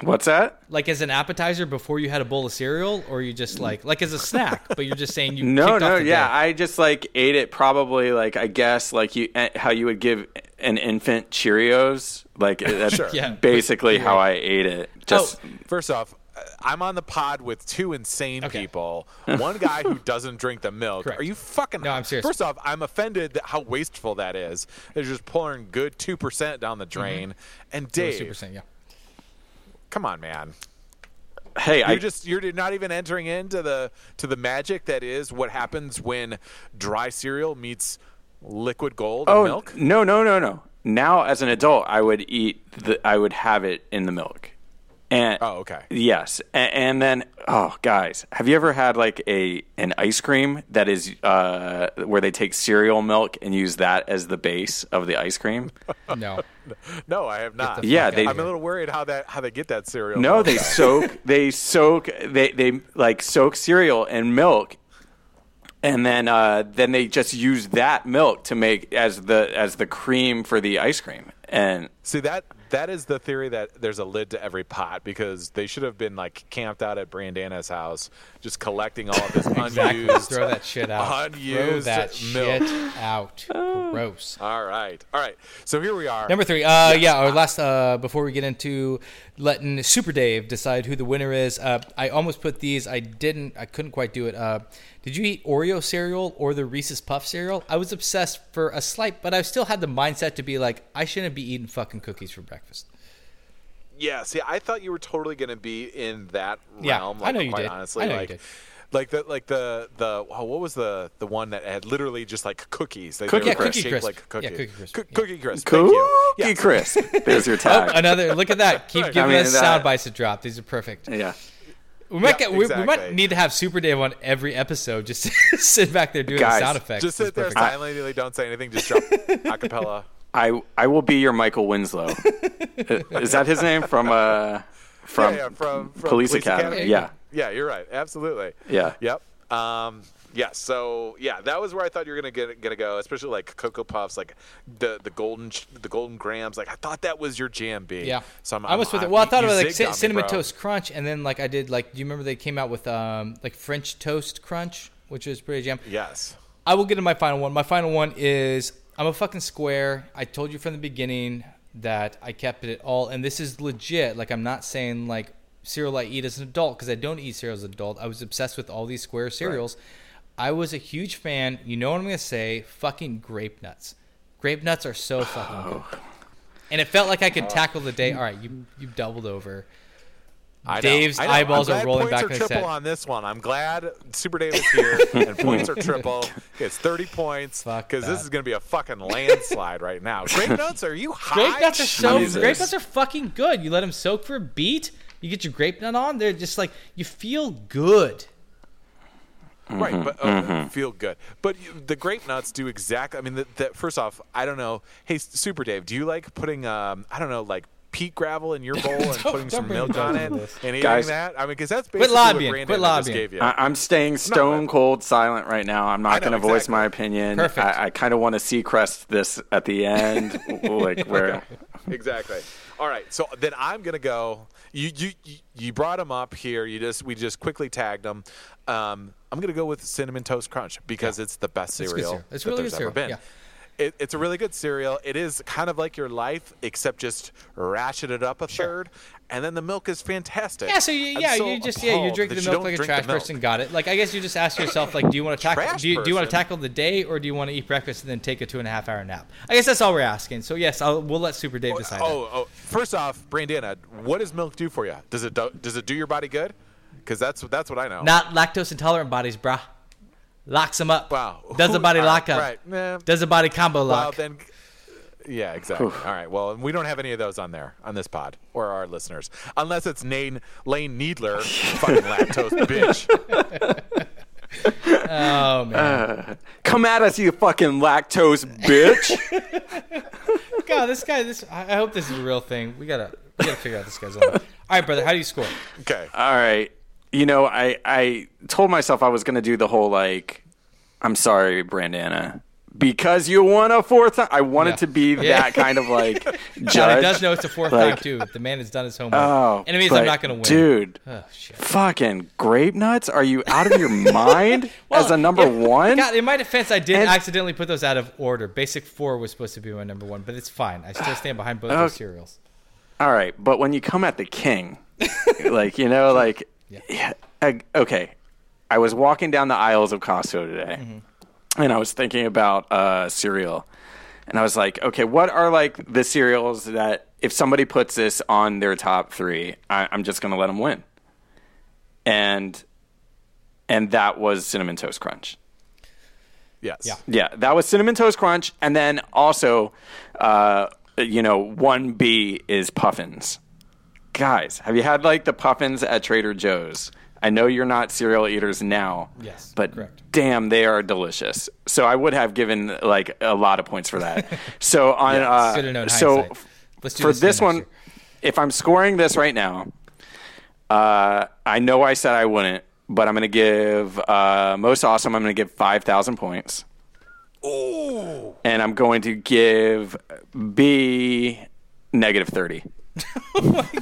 What's that? Like as an appetizer before you had a bowl of cereal, or you just like like as a snack, but you're just saying you (laughs) No, kicked no, off the yeah. day. I just like ate it probably like I guess like you eh, how you would give an infant Cheerios. Like that's Sure. (laughs) Yeah, basically you're how. I ate it. Just Oh, First off, I'm on the pod with two insane Okay. people. (laughs) One guy who doesn't drink the milk. Correct. Are you fucking? No, I'm serious. First off, I'm offended that how wasteful that is. They're just pouring good two percent down the mm-hmm. drain. And Two Dave, percent, yeah. Come on, man. Hey, You're I just you're not even entering into the to the magic that is what happens when dry cereal meets liquid gold and oh milk. no no no no. Now as an adult, I would eat the I would have it in the milk, and Oh, okay. yes, and, and then oh guys, have you ever had like a an ice cream that is uh, where they take cereal milk and use that as the base of the ice cream? (laughs) No. (laughs) No, I have not. the Yeah, they- I'm a little worried how that how they get that cereal. No, milk they out. (laughs) soak. They soak. They they like soak cereal and milk, and then uh, then they just use that milk to make as the as the cream for the ice cream. And See that that is the theory that there's a lid to every pot because they should have been like camped out at Brandana's house, just collecting all of this (laughs) Exactly. unused. Throw that shit out. Throw unused that milk. shit out. (laughs) Gross. All right, all right. So here we are. Number three. Uh, yeah. Our last. Uh, before we get into letting Super Dave decide who the winner is, uh, I almost put these. I didn't. I couldn't quite do it. Uh, did you eat Oreo cereal or the Reese's Puff cereal? I was obsessed for a slight, but I still had the mindset to be like, I shouldn't be eating fucking cookies for breakfast. Yeah, see, I thought you were totally going to be in that Yeah, realm. I know you quite did. Honestly, I know you like, did. like the like the the oh, what was the the one that had literally just like cookies? They, Cookie they were Crisp. shaped Cookie Crisp. like a cookie. Yeah, Cookie Crisp. Coo- Yeah. Cookie crisp. Thank you. Cookie Yes. crisp. There's your (laughs) Oh, another. Look at that. Keep (laughs) Right. giving I mean, us that- sound bites to drop. These are perfect. yeah. We might Yeah, get. We, we might need to have Super Dave on every episode. Just (laughs) sit back there doing Guys, the sound effects. Just sit there perfect. silently. Don't say anything. Just drop acapella. I I will be your Michael Winslow. (laughs) is that his name from uh from, yeah, yeah, from, from Police Academy? Yeah. Yeah, you're right. Absolutely. Yeah. Yep. Um, yeah. So yeah, that was where I thought you were gonna get gonna go, especially like Cocoa Puffs, like the the golden the Golden Grahams. Like I thought that was your jam B. Yeah, So I'm, I was I'm- with it. I'm- Well, I thought you about like zigged cin- on me, cinnamon toast crunch, and then like I did like. Do you remember they came out with um like French toast crunch, which was pretty jam. Yes. I will get to my final one. My final one is I'm a fucking square. I told you from the beginning that I kept it all, and this is legit. Like I'm not saying like cereal I eat as an adult because I don't eat cereal as an adult. I was obsessed with all these square cereals. I was a huge fan. You know what I'm gonna say? Fucking grape nuts. Grape nuts are so fucking oh. good. And it felt like I could oh. tackle the day. All right, you you doubled over. I Dave's I eyeballs are rolling points back are triple on this one. I'm glad Super Dave is here (laughs) and points are triple. It's 30 points because this is going to be a fucking landslide right now. Grape (laughs) nuts, are you high? Grape nuts are so Jesus. grape nuts are fucking good. You let them soak for a beat. You get your grape nut on. They're just like you feel good. Right, but uh, feel good. But you, the grape nuts do exactly. I mean, the, the, first off, I don't know. Hey, Super Dave, do you like putting, um, I don't know, like peat gravel in your bowl and (laughs) putting some milk on it and eating Guys. that? I mean, because that's Quit basically lobbying, what quit Brandon just lobbying. gave you. I, I'm staying stone cold silent right now. I'm not know, going to voice exactly. my opinion. Perfect. I, I kind of want to see crest this at the end, (laughs) like where. exactly. All right, so then I'm gonna go. You you you- you brought him up here. You just we just quickly tagged him. Um, I'm gonna go with cinnamon toast crunch because it's the best It's good cereal cereal. It's that really there's good ever been. yeah. It, it's a really good cereal. It is kind of like your life, except just ratchet it up a third, and then the milk is fantastic. Yeah, so you, yeah, so you just yeah, you drink the milk like a trash person. Got it. Like I guess you just ask yourself like, do you want to tackle do you, do you want to tackle the day or do you want to eat breakfast and then take a two and a half hour nap? I guess that's all we're asking. So yes, I'll, we'll let Super Dave oh, decide. that. Oh, oh, first off, Brandana, uh, what does milk do for you? Does it do, does it do your body good? Because that's that's what I know. Not lactose intolerant bodies, brah. Locks him up. Wow. Does the Who- body lock up? Right. Nah. Does the body combo Well, lock? then, yeah, exactly. All right. Well, we don't have any of those on there on this pod or our listeners, unless it's Lane Lane Needler, (laughs) fucking lactose bitch. (laughs) oh man. Uh, come at us, you fucking lactose bitch! (laughs) God, this guy. This. I I hope this is a real thing. We gotta. We gotta figure out this guy's. life. All right, brother. How do you score? Okay. All right. You know, I I told myself I was going to do the whole like, I'm sorry, Brandana, because you won a fourth time. I wanted Yeah. to be Yeah. that kind of like (laughs) judge. he does know it's a fourth Like- time too. The man has done his homework. Oh, and it means I'm not gonna win. dude. Oh shit. Fucking grape nuts? Are you out of your mind (laughs) as a number yeah, one? God, in my defense, I did And- accidentally put those out of order. Basic four was supposed to be my number one, but it's fine. I still stand behind both those (sighs) cereals. All right, but when you come at the king, (laughs) like you know, like yeah. I- okay, I was walking down the aisles of Costco today, Mm-hmm. and I was thinking about uh, cereal, and I was like, okay, what are like the cereals that if somebody puts this on their top three, I, I'm just gonna let them win. And and that was cinnamon toast crunch. Yes. Yeah. Yeah, that was cinnamon toast crunch, and then also, uh, you know, one B is puffins. Guys, have you had like the puffins at Trader Joe's? I know you're not cereal eaters now. Yes, but correct. damn, they are delicious. So I would have given like a lot of points for that. (laughs) so on, uh, so hindsight. Let's do for this one, year. if I'm scoring this right now, uh, I know I said I wouldn't, but I'm going to give uh, most awesome. I'm going to give five thousand points. Ooh. And I'm going to give B negative (laughs) thirty.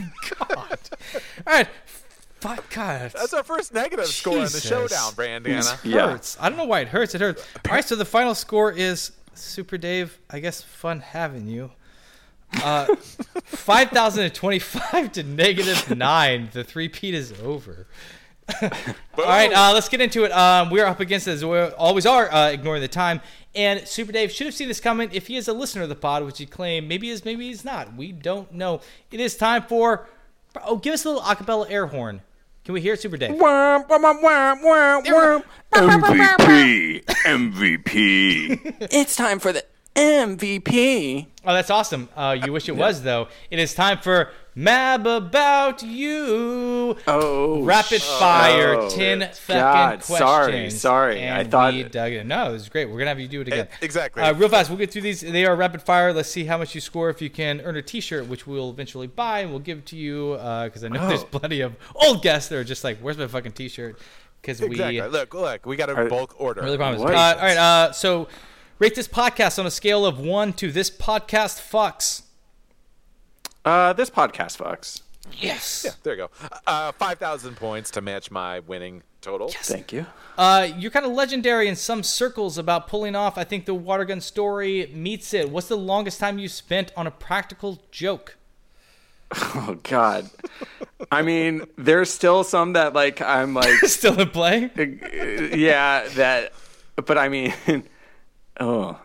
All right. Fuck God. That's our first negative score in the Jesus. showdown, Brandana. Yeah. hurts. I don't know why it hurts. It hurts. All right, so the final score is Super Dave. I guess fun having you. Uh, (laughs) five thousand and twenty-five to negative nine. The three-peat is over. (laughs) All right, uh, let's get into it. Um, we're up against as we always are, uh, ignoring the time. And Super Dave should have seen this coming if he is a listener of the pod, which he claimed maybe is, maybe he's not. We don't know. It is time for. Oh, give us a little acapella air horn. Can we hear it, Super Dave? MVP, MVP. it's time for the MVP. Oh, that's awesome. Uh, you wish it was though. It is time for Mab About You. Oh, Rapid fire, oh, ten God, questions. sorry, sorry. And I thought- we dug it. No, it was great. We're gonna have you do it again. Eh, exactly. Uh, real fast. We'll get through these. They are rapid fire. Let's see how much you score. If you can earn a T-shirt, which we'll eventually buy and we'll give to you, because I know there's Oh. plenty of old guests that are just like, "Where's my fucking T-shirt?" Because we Look, look, we got a bulk order. Really promise. Uh, all right. Uh, so, rate this podcast on a scale of one to this podcast fucks. Uh, this podcast fucks. Yes. Yeah, There you go. Uh, 5,000 points to match my winning total. Yes. Thank you. Uh, you're kind of legendary in some circles about pulling off. I think the water gun story meets it. What's the longest time you spent on a practical joke? (laughs) Oh God. I mean, there's still some that like I'm like, (laughs) Still in play? (laughs) yeah, that. But I mean, oh,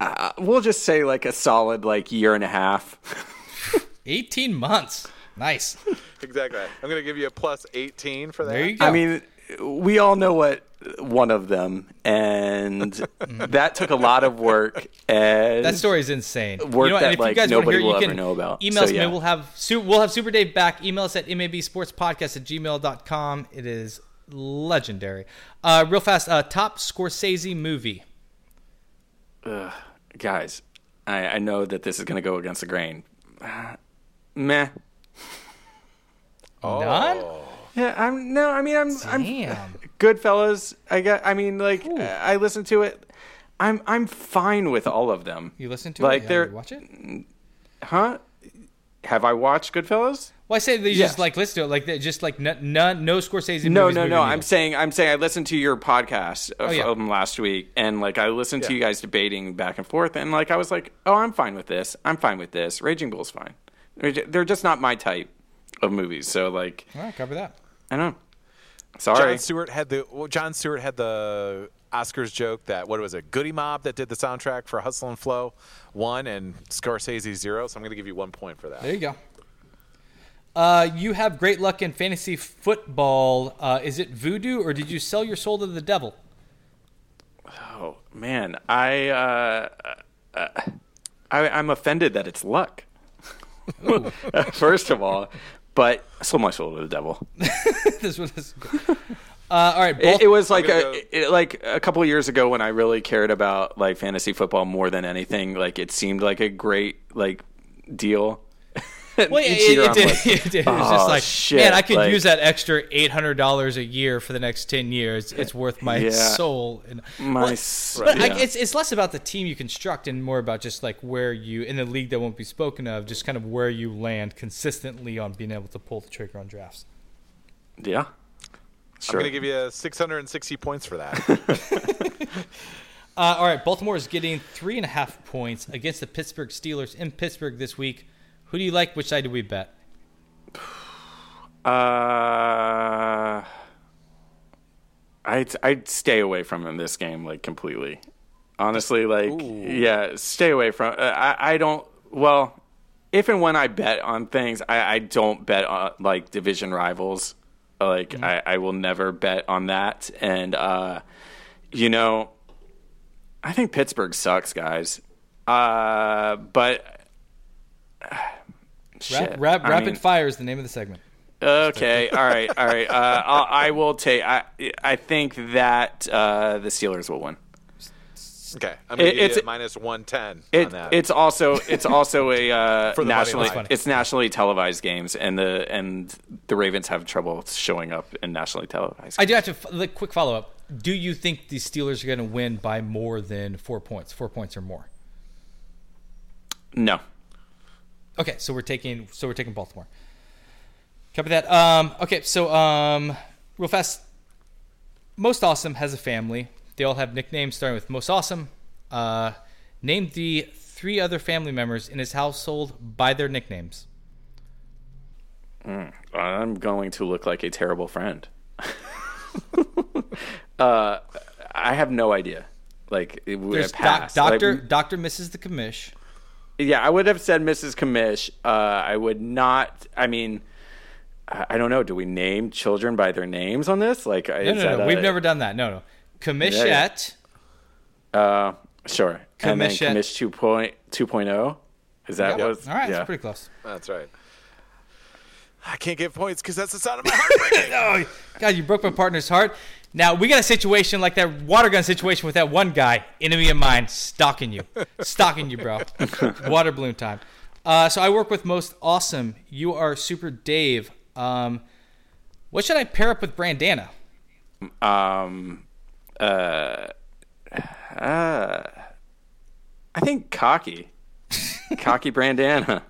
uh, we'll just say like a solid like year and a half. (laughs) 18 months. Nice. Exactly. I'm going to give you a plus 18 for that. There you go. I mean, we all know what one of them, and (laughs) that took a lot of work. And that story is insane. Work you know, that, if like, you guys want to nobody hear, it, will you ever can know about. email So, us. yeah. We'll have we'll have Super Dave back. Email us at mabsportspodcast at gmail.com. It is legendary. Uh, real fast. Uh, top Scorsese movie. Guys, I, I know that this is going to go against the grain. Uh, meh. Oh. None? Yeah, I'm no. I mean, I'm. I'm Damn. (laughs) Goodfellas. I got. I mean, like I listen to it. I'm. I'm fine with all of them. You listen to Like, it? Yeah, they're- you watch it? Huh? Have I watched Goodfellas? Well, I say they Yes. just like listen to it, like they just like n- none, no Scorsese. No, movies no, no. I'm saying. I'm saying. I listened to your podcast of, Oh, yeah. from last week, and like I listened to you guys debating back and forth, and like I was like, oh, I'm fine with this. I'm fine with this. Raging Bull's fine. They're just not my type of movies. So like, All right, cover that. I know. Sorry. Jon Stewart had the well, Jon Stewart had the Oscars joke that what was it? Goody Mob that did the soundtrack for Hustle and Flow one and Scorsese zero. So I'm going to give you one point for that. There you go. Uh, you have great luck in fantasy football. Uh, is it voodoo or did you sell your soul to the devil? Oh man, I, uh, uh, I I'm offended that it's luck. (laughs) First of all, but I sold my soul to the devil. (laughs) this one is. Uh, all right, It, both, it was like a go- it, like a couple of years ago when I really cared about like fantasy football more than anything. Like it seemed like a great like deal. (laughs) well, (laughs) yeah, it, it did. like, (laughs) it did. It was just "Oh, like, shit," man, I could like- use that extra eight hundred dollars a year for the next ten years. It's worth my Yeah. soul. And, My Well, s- But I, it's it's less about the team you construct and more about just like where you in the league that won't be spoken of, just kind of where you land consistently on being able to pull the trigger on drafts. Yeah, I'm going to give you 660 points for that. (laughs) Uh, all right, Baltimore is getting three and a half points against the Pittsburgh Steelers in Pittsburgh this week. Who do you like? Which side do we bet? Uh, I'd I'd stay away from him this game like completely. Honestly, like, yeah, stay away from. Uh, I, I don't. Well, if and when I bet on things, I, I don't bet on like division rivals. Like, Mm-hmm. I, I will never bet on that. And uh, you know, I think Pittsburgh sucks, guys. Uh, but (sighs) shit, Rap, rap, rapid mean- fire is the name of the segment. Okay, all right, all right. Uh, I'll, I will take. I I think that uh, the Steelers will win. Okay, I'm gonna It- it's- a minus one ten It, on that. it's also it's also a uh, (laughs) For the money nationally it's nationally televised games, and the and the Ravens have trouble showing up in nationally televised. I do have to the quick follow up. Do you think the Steelers are going to win by more than four points? Four points or more? no, Okay, so we're taking so we're taking Baltimore. Copy that. Um, okay, so um, real fast. Most awesome has a family. They all have nicknames starting with most awesome. Uh, name the three other family members in his household by their nicknames. I'm going to look like a terrible friend. (laughs) uh, I have no idea. Like it would There's have passed. doc, Like, Doctor Doctor Mrs. the Commish. Yeah, I would have said Mrs. Commish. Uh, I would not. I mean, I I don't know. Do we name children by their names on this? Like, No, no, no. We've never done that. No, no. Commichette. Uh, sure. And then Commish at- Kamish 2 point, 2.0. Is that Yep. was? All right, yeah. that's pretty close. That's right. I can't give points because that's the sound of my (laughs) heart breaking. Oh, God, you broke my partner's heart. Now we got a situation like that water gun situation with that one guy, enemy of mine, stalking you, stalking you, bro. (laughs) water balloon time. Uh, so I work with most awesome. You are super Dave. Um, what should I pair up with Brandana? Um, uh, uh, I think cocky, (laughs) cocky Brandana.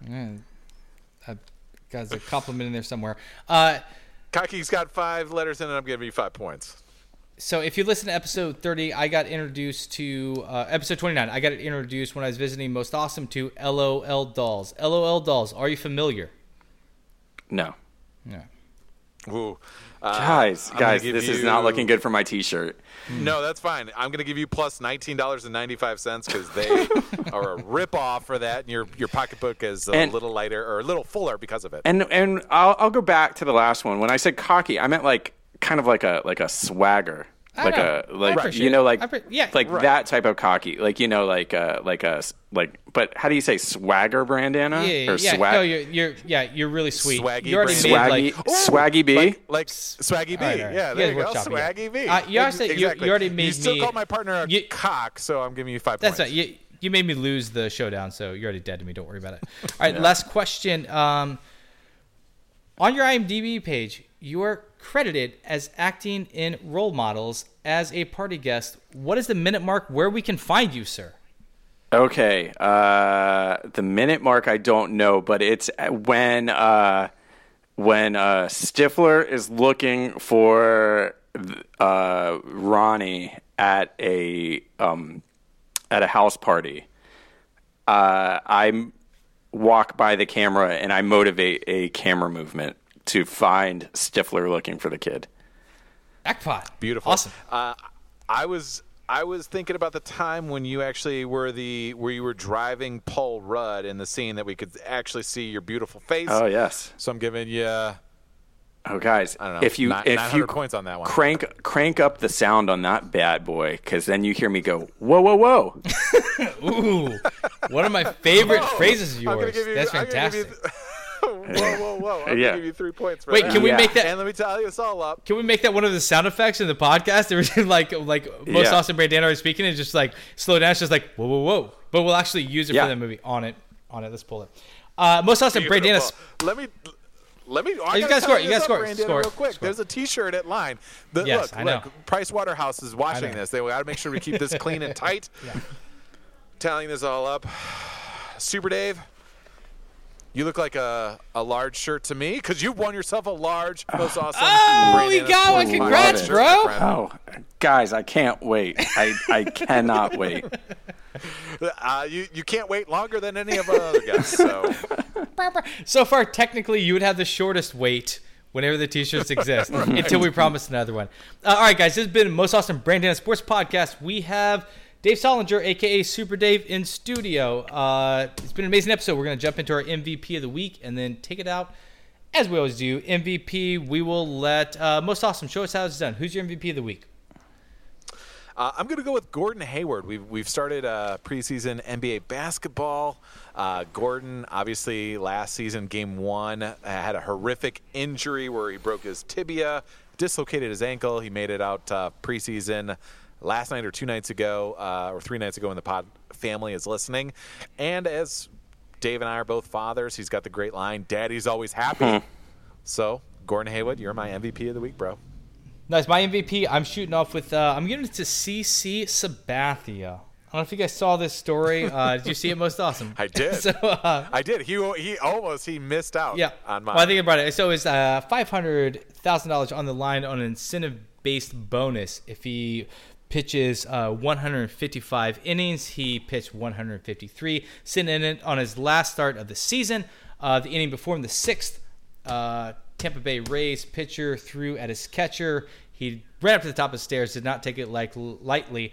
Uh, Guys, a compliment in there somewhere. Uh, Kaki's got five letters in it. I'm giving you five points. so if you listen to episode 30 i got introduced to uh, episode 29 i got introduced when i was visiting most awesome to lol dolls lol dolls are you familiar No, yeah Ooh. Uh, guys, I'm guys, give this is not looking good for my T-shirt. No, that's fine. I'm going to give you plus nineteen dollars and ninety five cents because they (laughs) are a rip off for that, and your your pocketbook is a And- little lighter or a little fuller because of it. And and I'll I'll go back to the last one. When I said cocky, I meant like kind of like a like a swagger. I like know. a I like appreciate you know like I appre- yeah. like Right. that type of cocky like you know like uh like a like but how do you say swagger brandana yeah, yeah, or yeah. swag No, you're, you're, yeah, you're really sweet. Swaggy you already Brandon. made swaggy like, swaggy b like, like Swaggy B. All right, all right. Yeah, You there guys you go. workshop it, yeah. Swaggy B. Uh, you Ex- also- you- you already made You still me- call my partner a you- cock, so I'm giving you five that's points. right. You, you made me lose the showdown, so you're already dead to me. Don't worry about it. All right, last question. Um, on your IMDb page, you are credited as acting in role models as a party guest. What is the minute mark where we can find you, sir? okay uh the minute mark i don't know but it's when uh when uh stifler is looking for uh ronnie at a um at a house party uh i walk by the camera and i motivate a camera movement to find stifler looking for the kid Jackpot. Beautiful. Awesome. Uh, I was I was thinking about the time when you actually were the where you were driving Paul Rudd in the scene that we could actually see your beautiful face. oh yes So I'm giving you Oh, guys! I don't know, if you nine- if you points on that one. crank crank up the sound on that bad boy, because then you hear me go whoa whoa whoa. (laughs) Ooh, one of my favorite (laughs) phrases of I'm yours. give you- That's I'm fantastic. (laughs) you- whoa, whoa, whoa! I'm Yeah. gonna give you three points for Wait, that. can we Yeah. make that? And let me tally this all up. Can we make that one of the sound effects in the podcast? (laughs) There was like like most Yeah. awesome Brandana are speaking and just like slow down. It's just like whoa whoa whoa. But we'll actually use it Yeah. for the movie. On it, on it. Let's pull it. Uh, most awesome Brandana. Beautiful. Let me. Let me. I you gotta gotta score you this gotta score Brandon, score real quick. score. There's a T-shirt at line. The, Yes, look, I know. look. Price Waterhouse is watching this. They got to make sure we keep this clean and (laughs) tight. Tallying this all up, (sighs) Super Dave. You look like a, a large shirt to me because you've won yourself a large, (sighs) most awesome. Oh, we Brandana got one. Congrats, bro. shirt, my friend. Oh, guys, I can't wait. I I cannot wait. (laughs) Uh, you you can't wait longer than any of our other guests. So (laughs) So far, technically, you would have the shortest wait whenever the t-shirts exist (laughs) until we promise another one. Uh, all right, guys, this has been most awesome Brandon Sports Podcast. We have Dave Solinger, aka Super Dave, in studio. Uh, it's been an amazing episode. We're going to jump into our MVP of the week and then take it out as we always do. MVP, we will let uh, most awesome show us how it's done. Who's your MVP of the week? Uh, I'm going to go with Gordon Hayward. We've, we've started uh, preseason NBA basketball. Uh, Gordon, obviously, last season, game one, uh, had a horrific injury where he broke his tibia, dislocated his ankle. He made it out uh, preseason last night or two nights ago, uh, or three nights ago when the pod family is listening. And as Dave and I are both fathers, he's got the great line, Daddy's always happy. So, Gordon Hayward, you're my MVP of the week, bro. Nice. My MVP, I'm shooting off with, uh, I'm giving it to CC Sabathia. I don't know if you guys saw this story. Uh, (laughs) did you see it? Most awesome. I did. (laughs) so, uh, I did. He he almost he missed out. Yeah. on mine. Well, I think about it. So it's uh, five hundred thousand dollars on the line on an incentive-based bonus if he pitches uh, 155 innings. He pitched 153, sitting in it on his last start of the season. Uh, the inning before him, the sixth. Uh, Tampa Bay Rays pitcher threw at his catcher. He ran up to the top of the stairs, did not take it like lightly.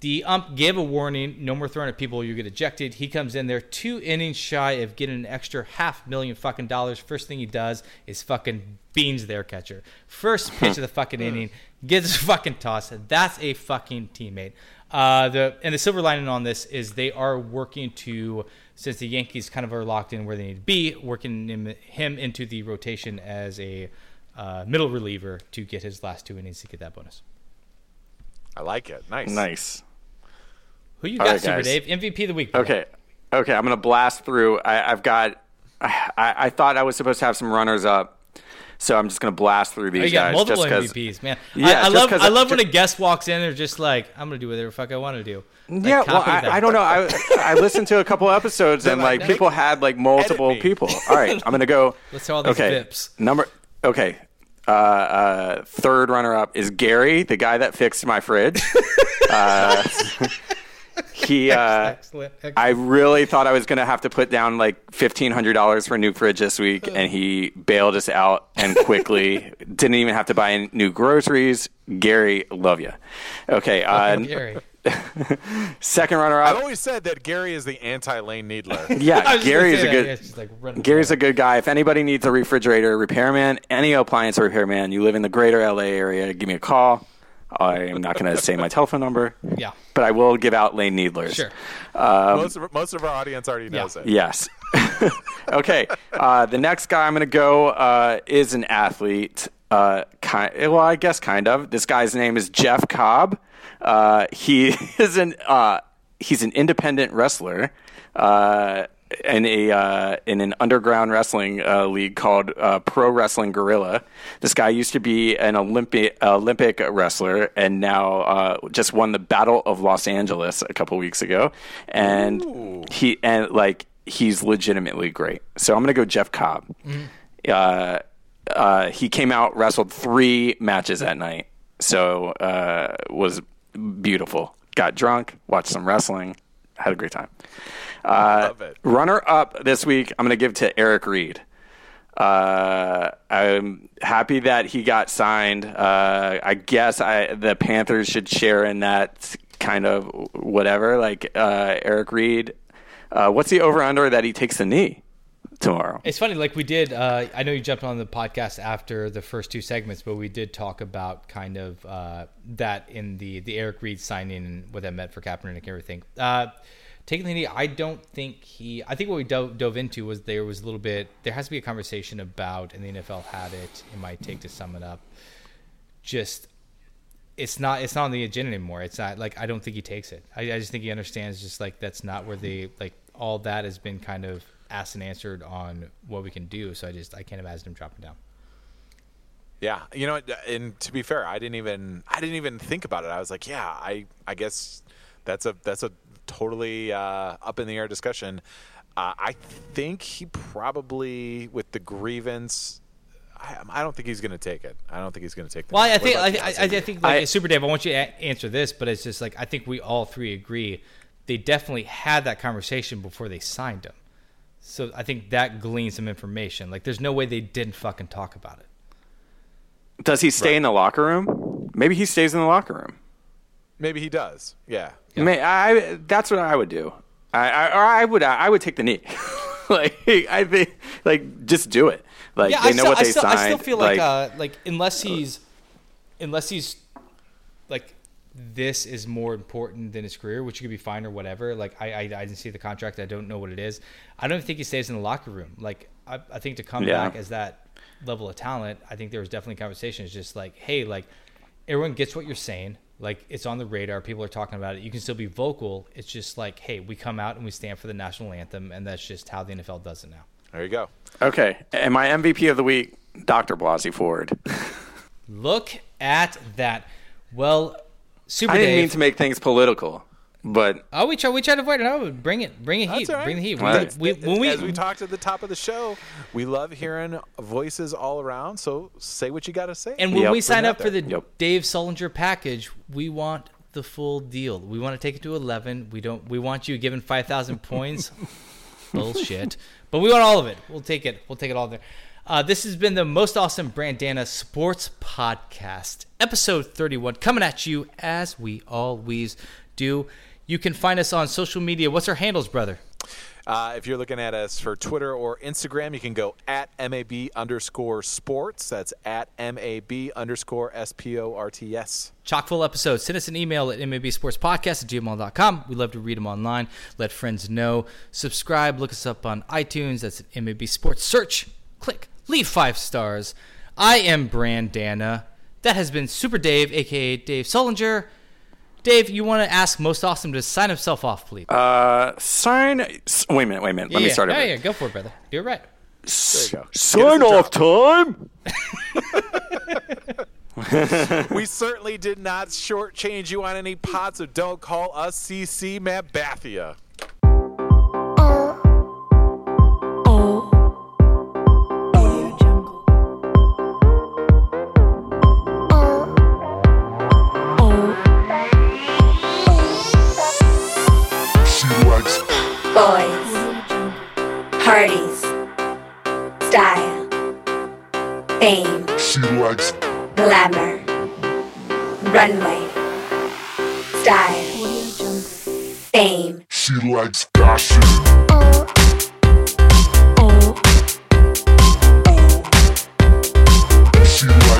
The ump gave a warning, no more throwing at people, you get ejected. He comes in there two innings shy of getting an extra half million fucking dollars. First thing he does is fucking beans their catcher. First (laughs) pitch of the fucking inning, gets a fucking toss. That's a fucking teammate. Uh, the and the silver lining on this is they are working to since the Yankees kind of are locked in where they need to be, working him, him into the rotation as a uh, middle reliever to get his last two innings to get that bonus. I like it. Nice. Nice. Who you got, right, Super guys. Dave? MVP of the week. bro. Okay. Okay. I'm gonna blast through. I, I've got. I, I thought I was supposed to have some runners up, so I'm just gonna blast through Oh, these you got guys. multiple just 'cause- MVPs, man. Yeah, I, I just love I love when a guest walks in. And they're just like, I'm gonna do whatever the fuck I want to do. Like, Yeah, well. I, I don't know. I I listened to a couple episodes and like, like people had like multiple people. All right, I'm gonna go. (laughs) Let's hear all these okay, VIPs. number. Okay, uh, uh, third runner up is Gary, the guy that fixed my fridge. (laughs) uh, (laughs) (laughs) he. Uh, Excellent. I really thought I was going to have to put down like fifteen hundred dollars for a new fridge this week, and he bailed us out and quickly (laughs) didn't even have to buy any new groceries. Gary, love you. Okay, uh, Gary. (laughs) second runner up. I've always said that Gary is the anti-Lane Needler. Yeah, Gary is a good. Yeah, like running Gary's a good guy. If anybody needs a refrigerator repairman, any appliance repairman, you live in the greater LA area, give me a call. I am not going to say my telephone number, Yeah. but I will give out Lane Needlers. Sure. most of most of our audience already knows Yeah. it. Yes. (laughs) okay. Uh, the next guy I'm going to go uh, is an athlete. Uh, kind, well, I guess kind of. This guy's name is Jeff Cobb. Uh, he (laughs) is an uh, he's an independent wrestler. In a uh, in an underground wrestling uh, league called uh, Pro Wrestling Guerrilla. This guy used to be an Olympic Olympic wrestler and now uh, just won the Battle of Los Angeles a couple weeks ago, and he and like he's legitimately great. So I'm gonna go Jeff Cobb. Uh, uh, he came out wrestled three matches that night, so uh, was beautiful. Got drunk, watched some wrestling, had a great time. Uh, Love it. Runner up this week, I'm going to give to Eric Reid. Uh, I'm happy that he got signed. Uh, I guess I, the Panthers should share in that kind of whatever. Like uh, Eric Reid, uh, what's the over under that he takes the knee tomorrow? It's funny, like we did. Uh, I know you jumped on the podcast after the first two segments, but we did talk about kind of uh, that in the the Eric Reid signing and what that meant for Kaepernick and everything. Uh, taking the knee, I don't think he. I think what we dove, dove into was there was a little bit. There has to be a conversation about, and the NFL had it. It might take to sum it up. Just it's not it's not on the agenda anymore. It's not like I don't think he takes it. I, I just think he understands just like that's not where the like all that has been kind of asked and answered on what we can do. So I just I can't imagine him dropping down. Yeah, you know, and to be fair, I didn't even I didn't even think about it. I was like, yeah, I I guess that's a that's a totally uh, up in the air discussion. Uh, I think he probably with the grievance. I, I don't think he's going to take it. I don't think he's going to take. The Well, I think about I, you, I, I think like I- Super Dave. I want you to a- answer this, but it's just like I think we all three agree they definitely had that conversation before they signed him. So I think that gleans some information. Like, there's no way they didn't fucking talk about it. Does he stay in the locker room? Maybe he stays in the locker room. maybe he does. Yeah. May, I that's what I would do. I, I or I would I would take the knee. (laughs) like I think like just do it. Like yeah, they I know still, what I they still, signed. I still feel like, uh, like unless he's, unless he's, like, this is more important than his career, which could be fine or whatever. Like, I, I, I didn't see the contract. I don't know what it is. I don't think he stays in the locker room. Like, I, I think to come Yeah. back as that level of talent, I think there was definitely conversations just like, hey, like, everyone gets what you're saying. Like, it's on the radar. People are talking about it. You can still be vocal. It's just like, hey, we come out and we stand for the national anthem, and that's just how the NFL does it now. There you go. okay. And my MVP of the week, Dr. Blasey Ford. Look at that. Well, Super I didn't Dave. mean to make things political, but oh, we try. We try to avoid it. No, bring it. Bring it heat. That's all right. Bring the heat. Right. we, when we, As we talked at the top of the show, we love hearing voices all around. So say what you got to say. and when Yep. we sign up for the. Yep. Dave Sullinger package, we want the full deal. We want to take it to eleven. We don't. We want you given five thousand points. (laughs) Bullshit. But we want all of it. We'll take it. We'll take it all there. Uh, this has been the most awesome Brandana Sports Podcast, episode 31, coming at you as we always do. You can find us on social media. What's our handles, brother? Uh, if you're looking at us for Twitter or Instagram, you can go at MAB underscore sports. That's at MAB underscore S P O R T S. chock full episodes. Send us an email at mabsportspodcast at gmail.com. We love to read them online. Let friends know. Subscribe. Look us up on iTunes. That's at MAB Sports. Search. Click. Leave five stars. I am Brandana. That has been Super Dave, aka Dave Sullinger. Dave, you want to ask Most Awesome to sign himself off, please? uh, sign. Wait a minute. Wait a minute. Let me start yeah, over. yeah, go for it, brother. Do it right. S- There you go. Sign off time. (laughs) we certainly did not shortchange you on any pots, so don't call us CC Mabathia. Boys, parties, style, fame, she likes glamour, runway, style, fame, she likes fashion. She likes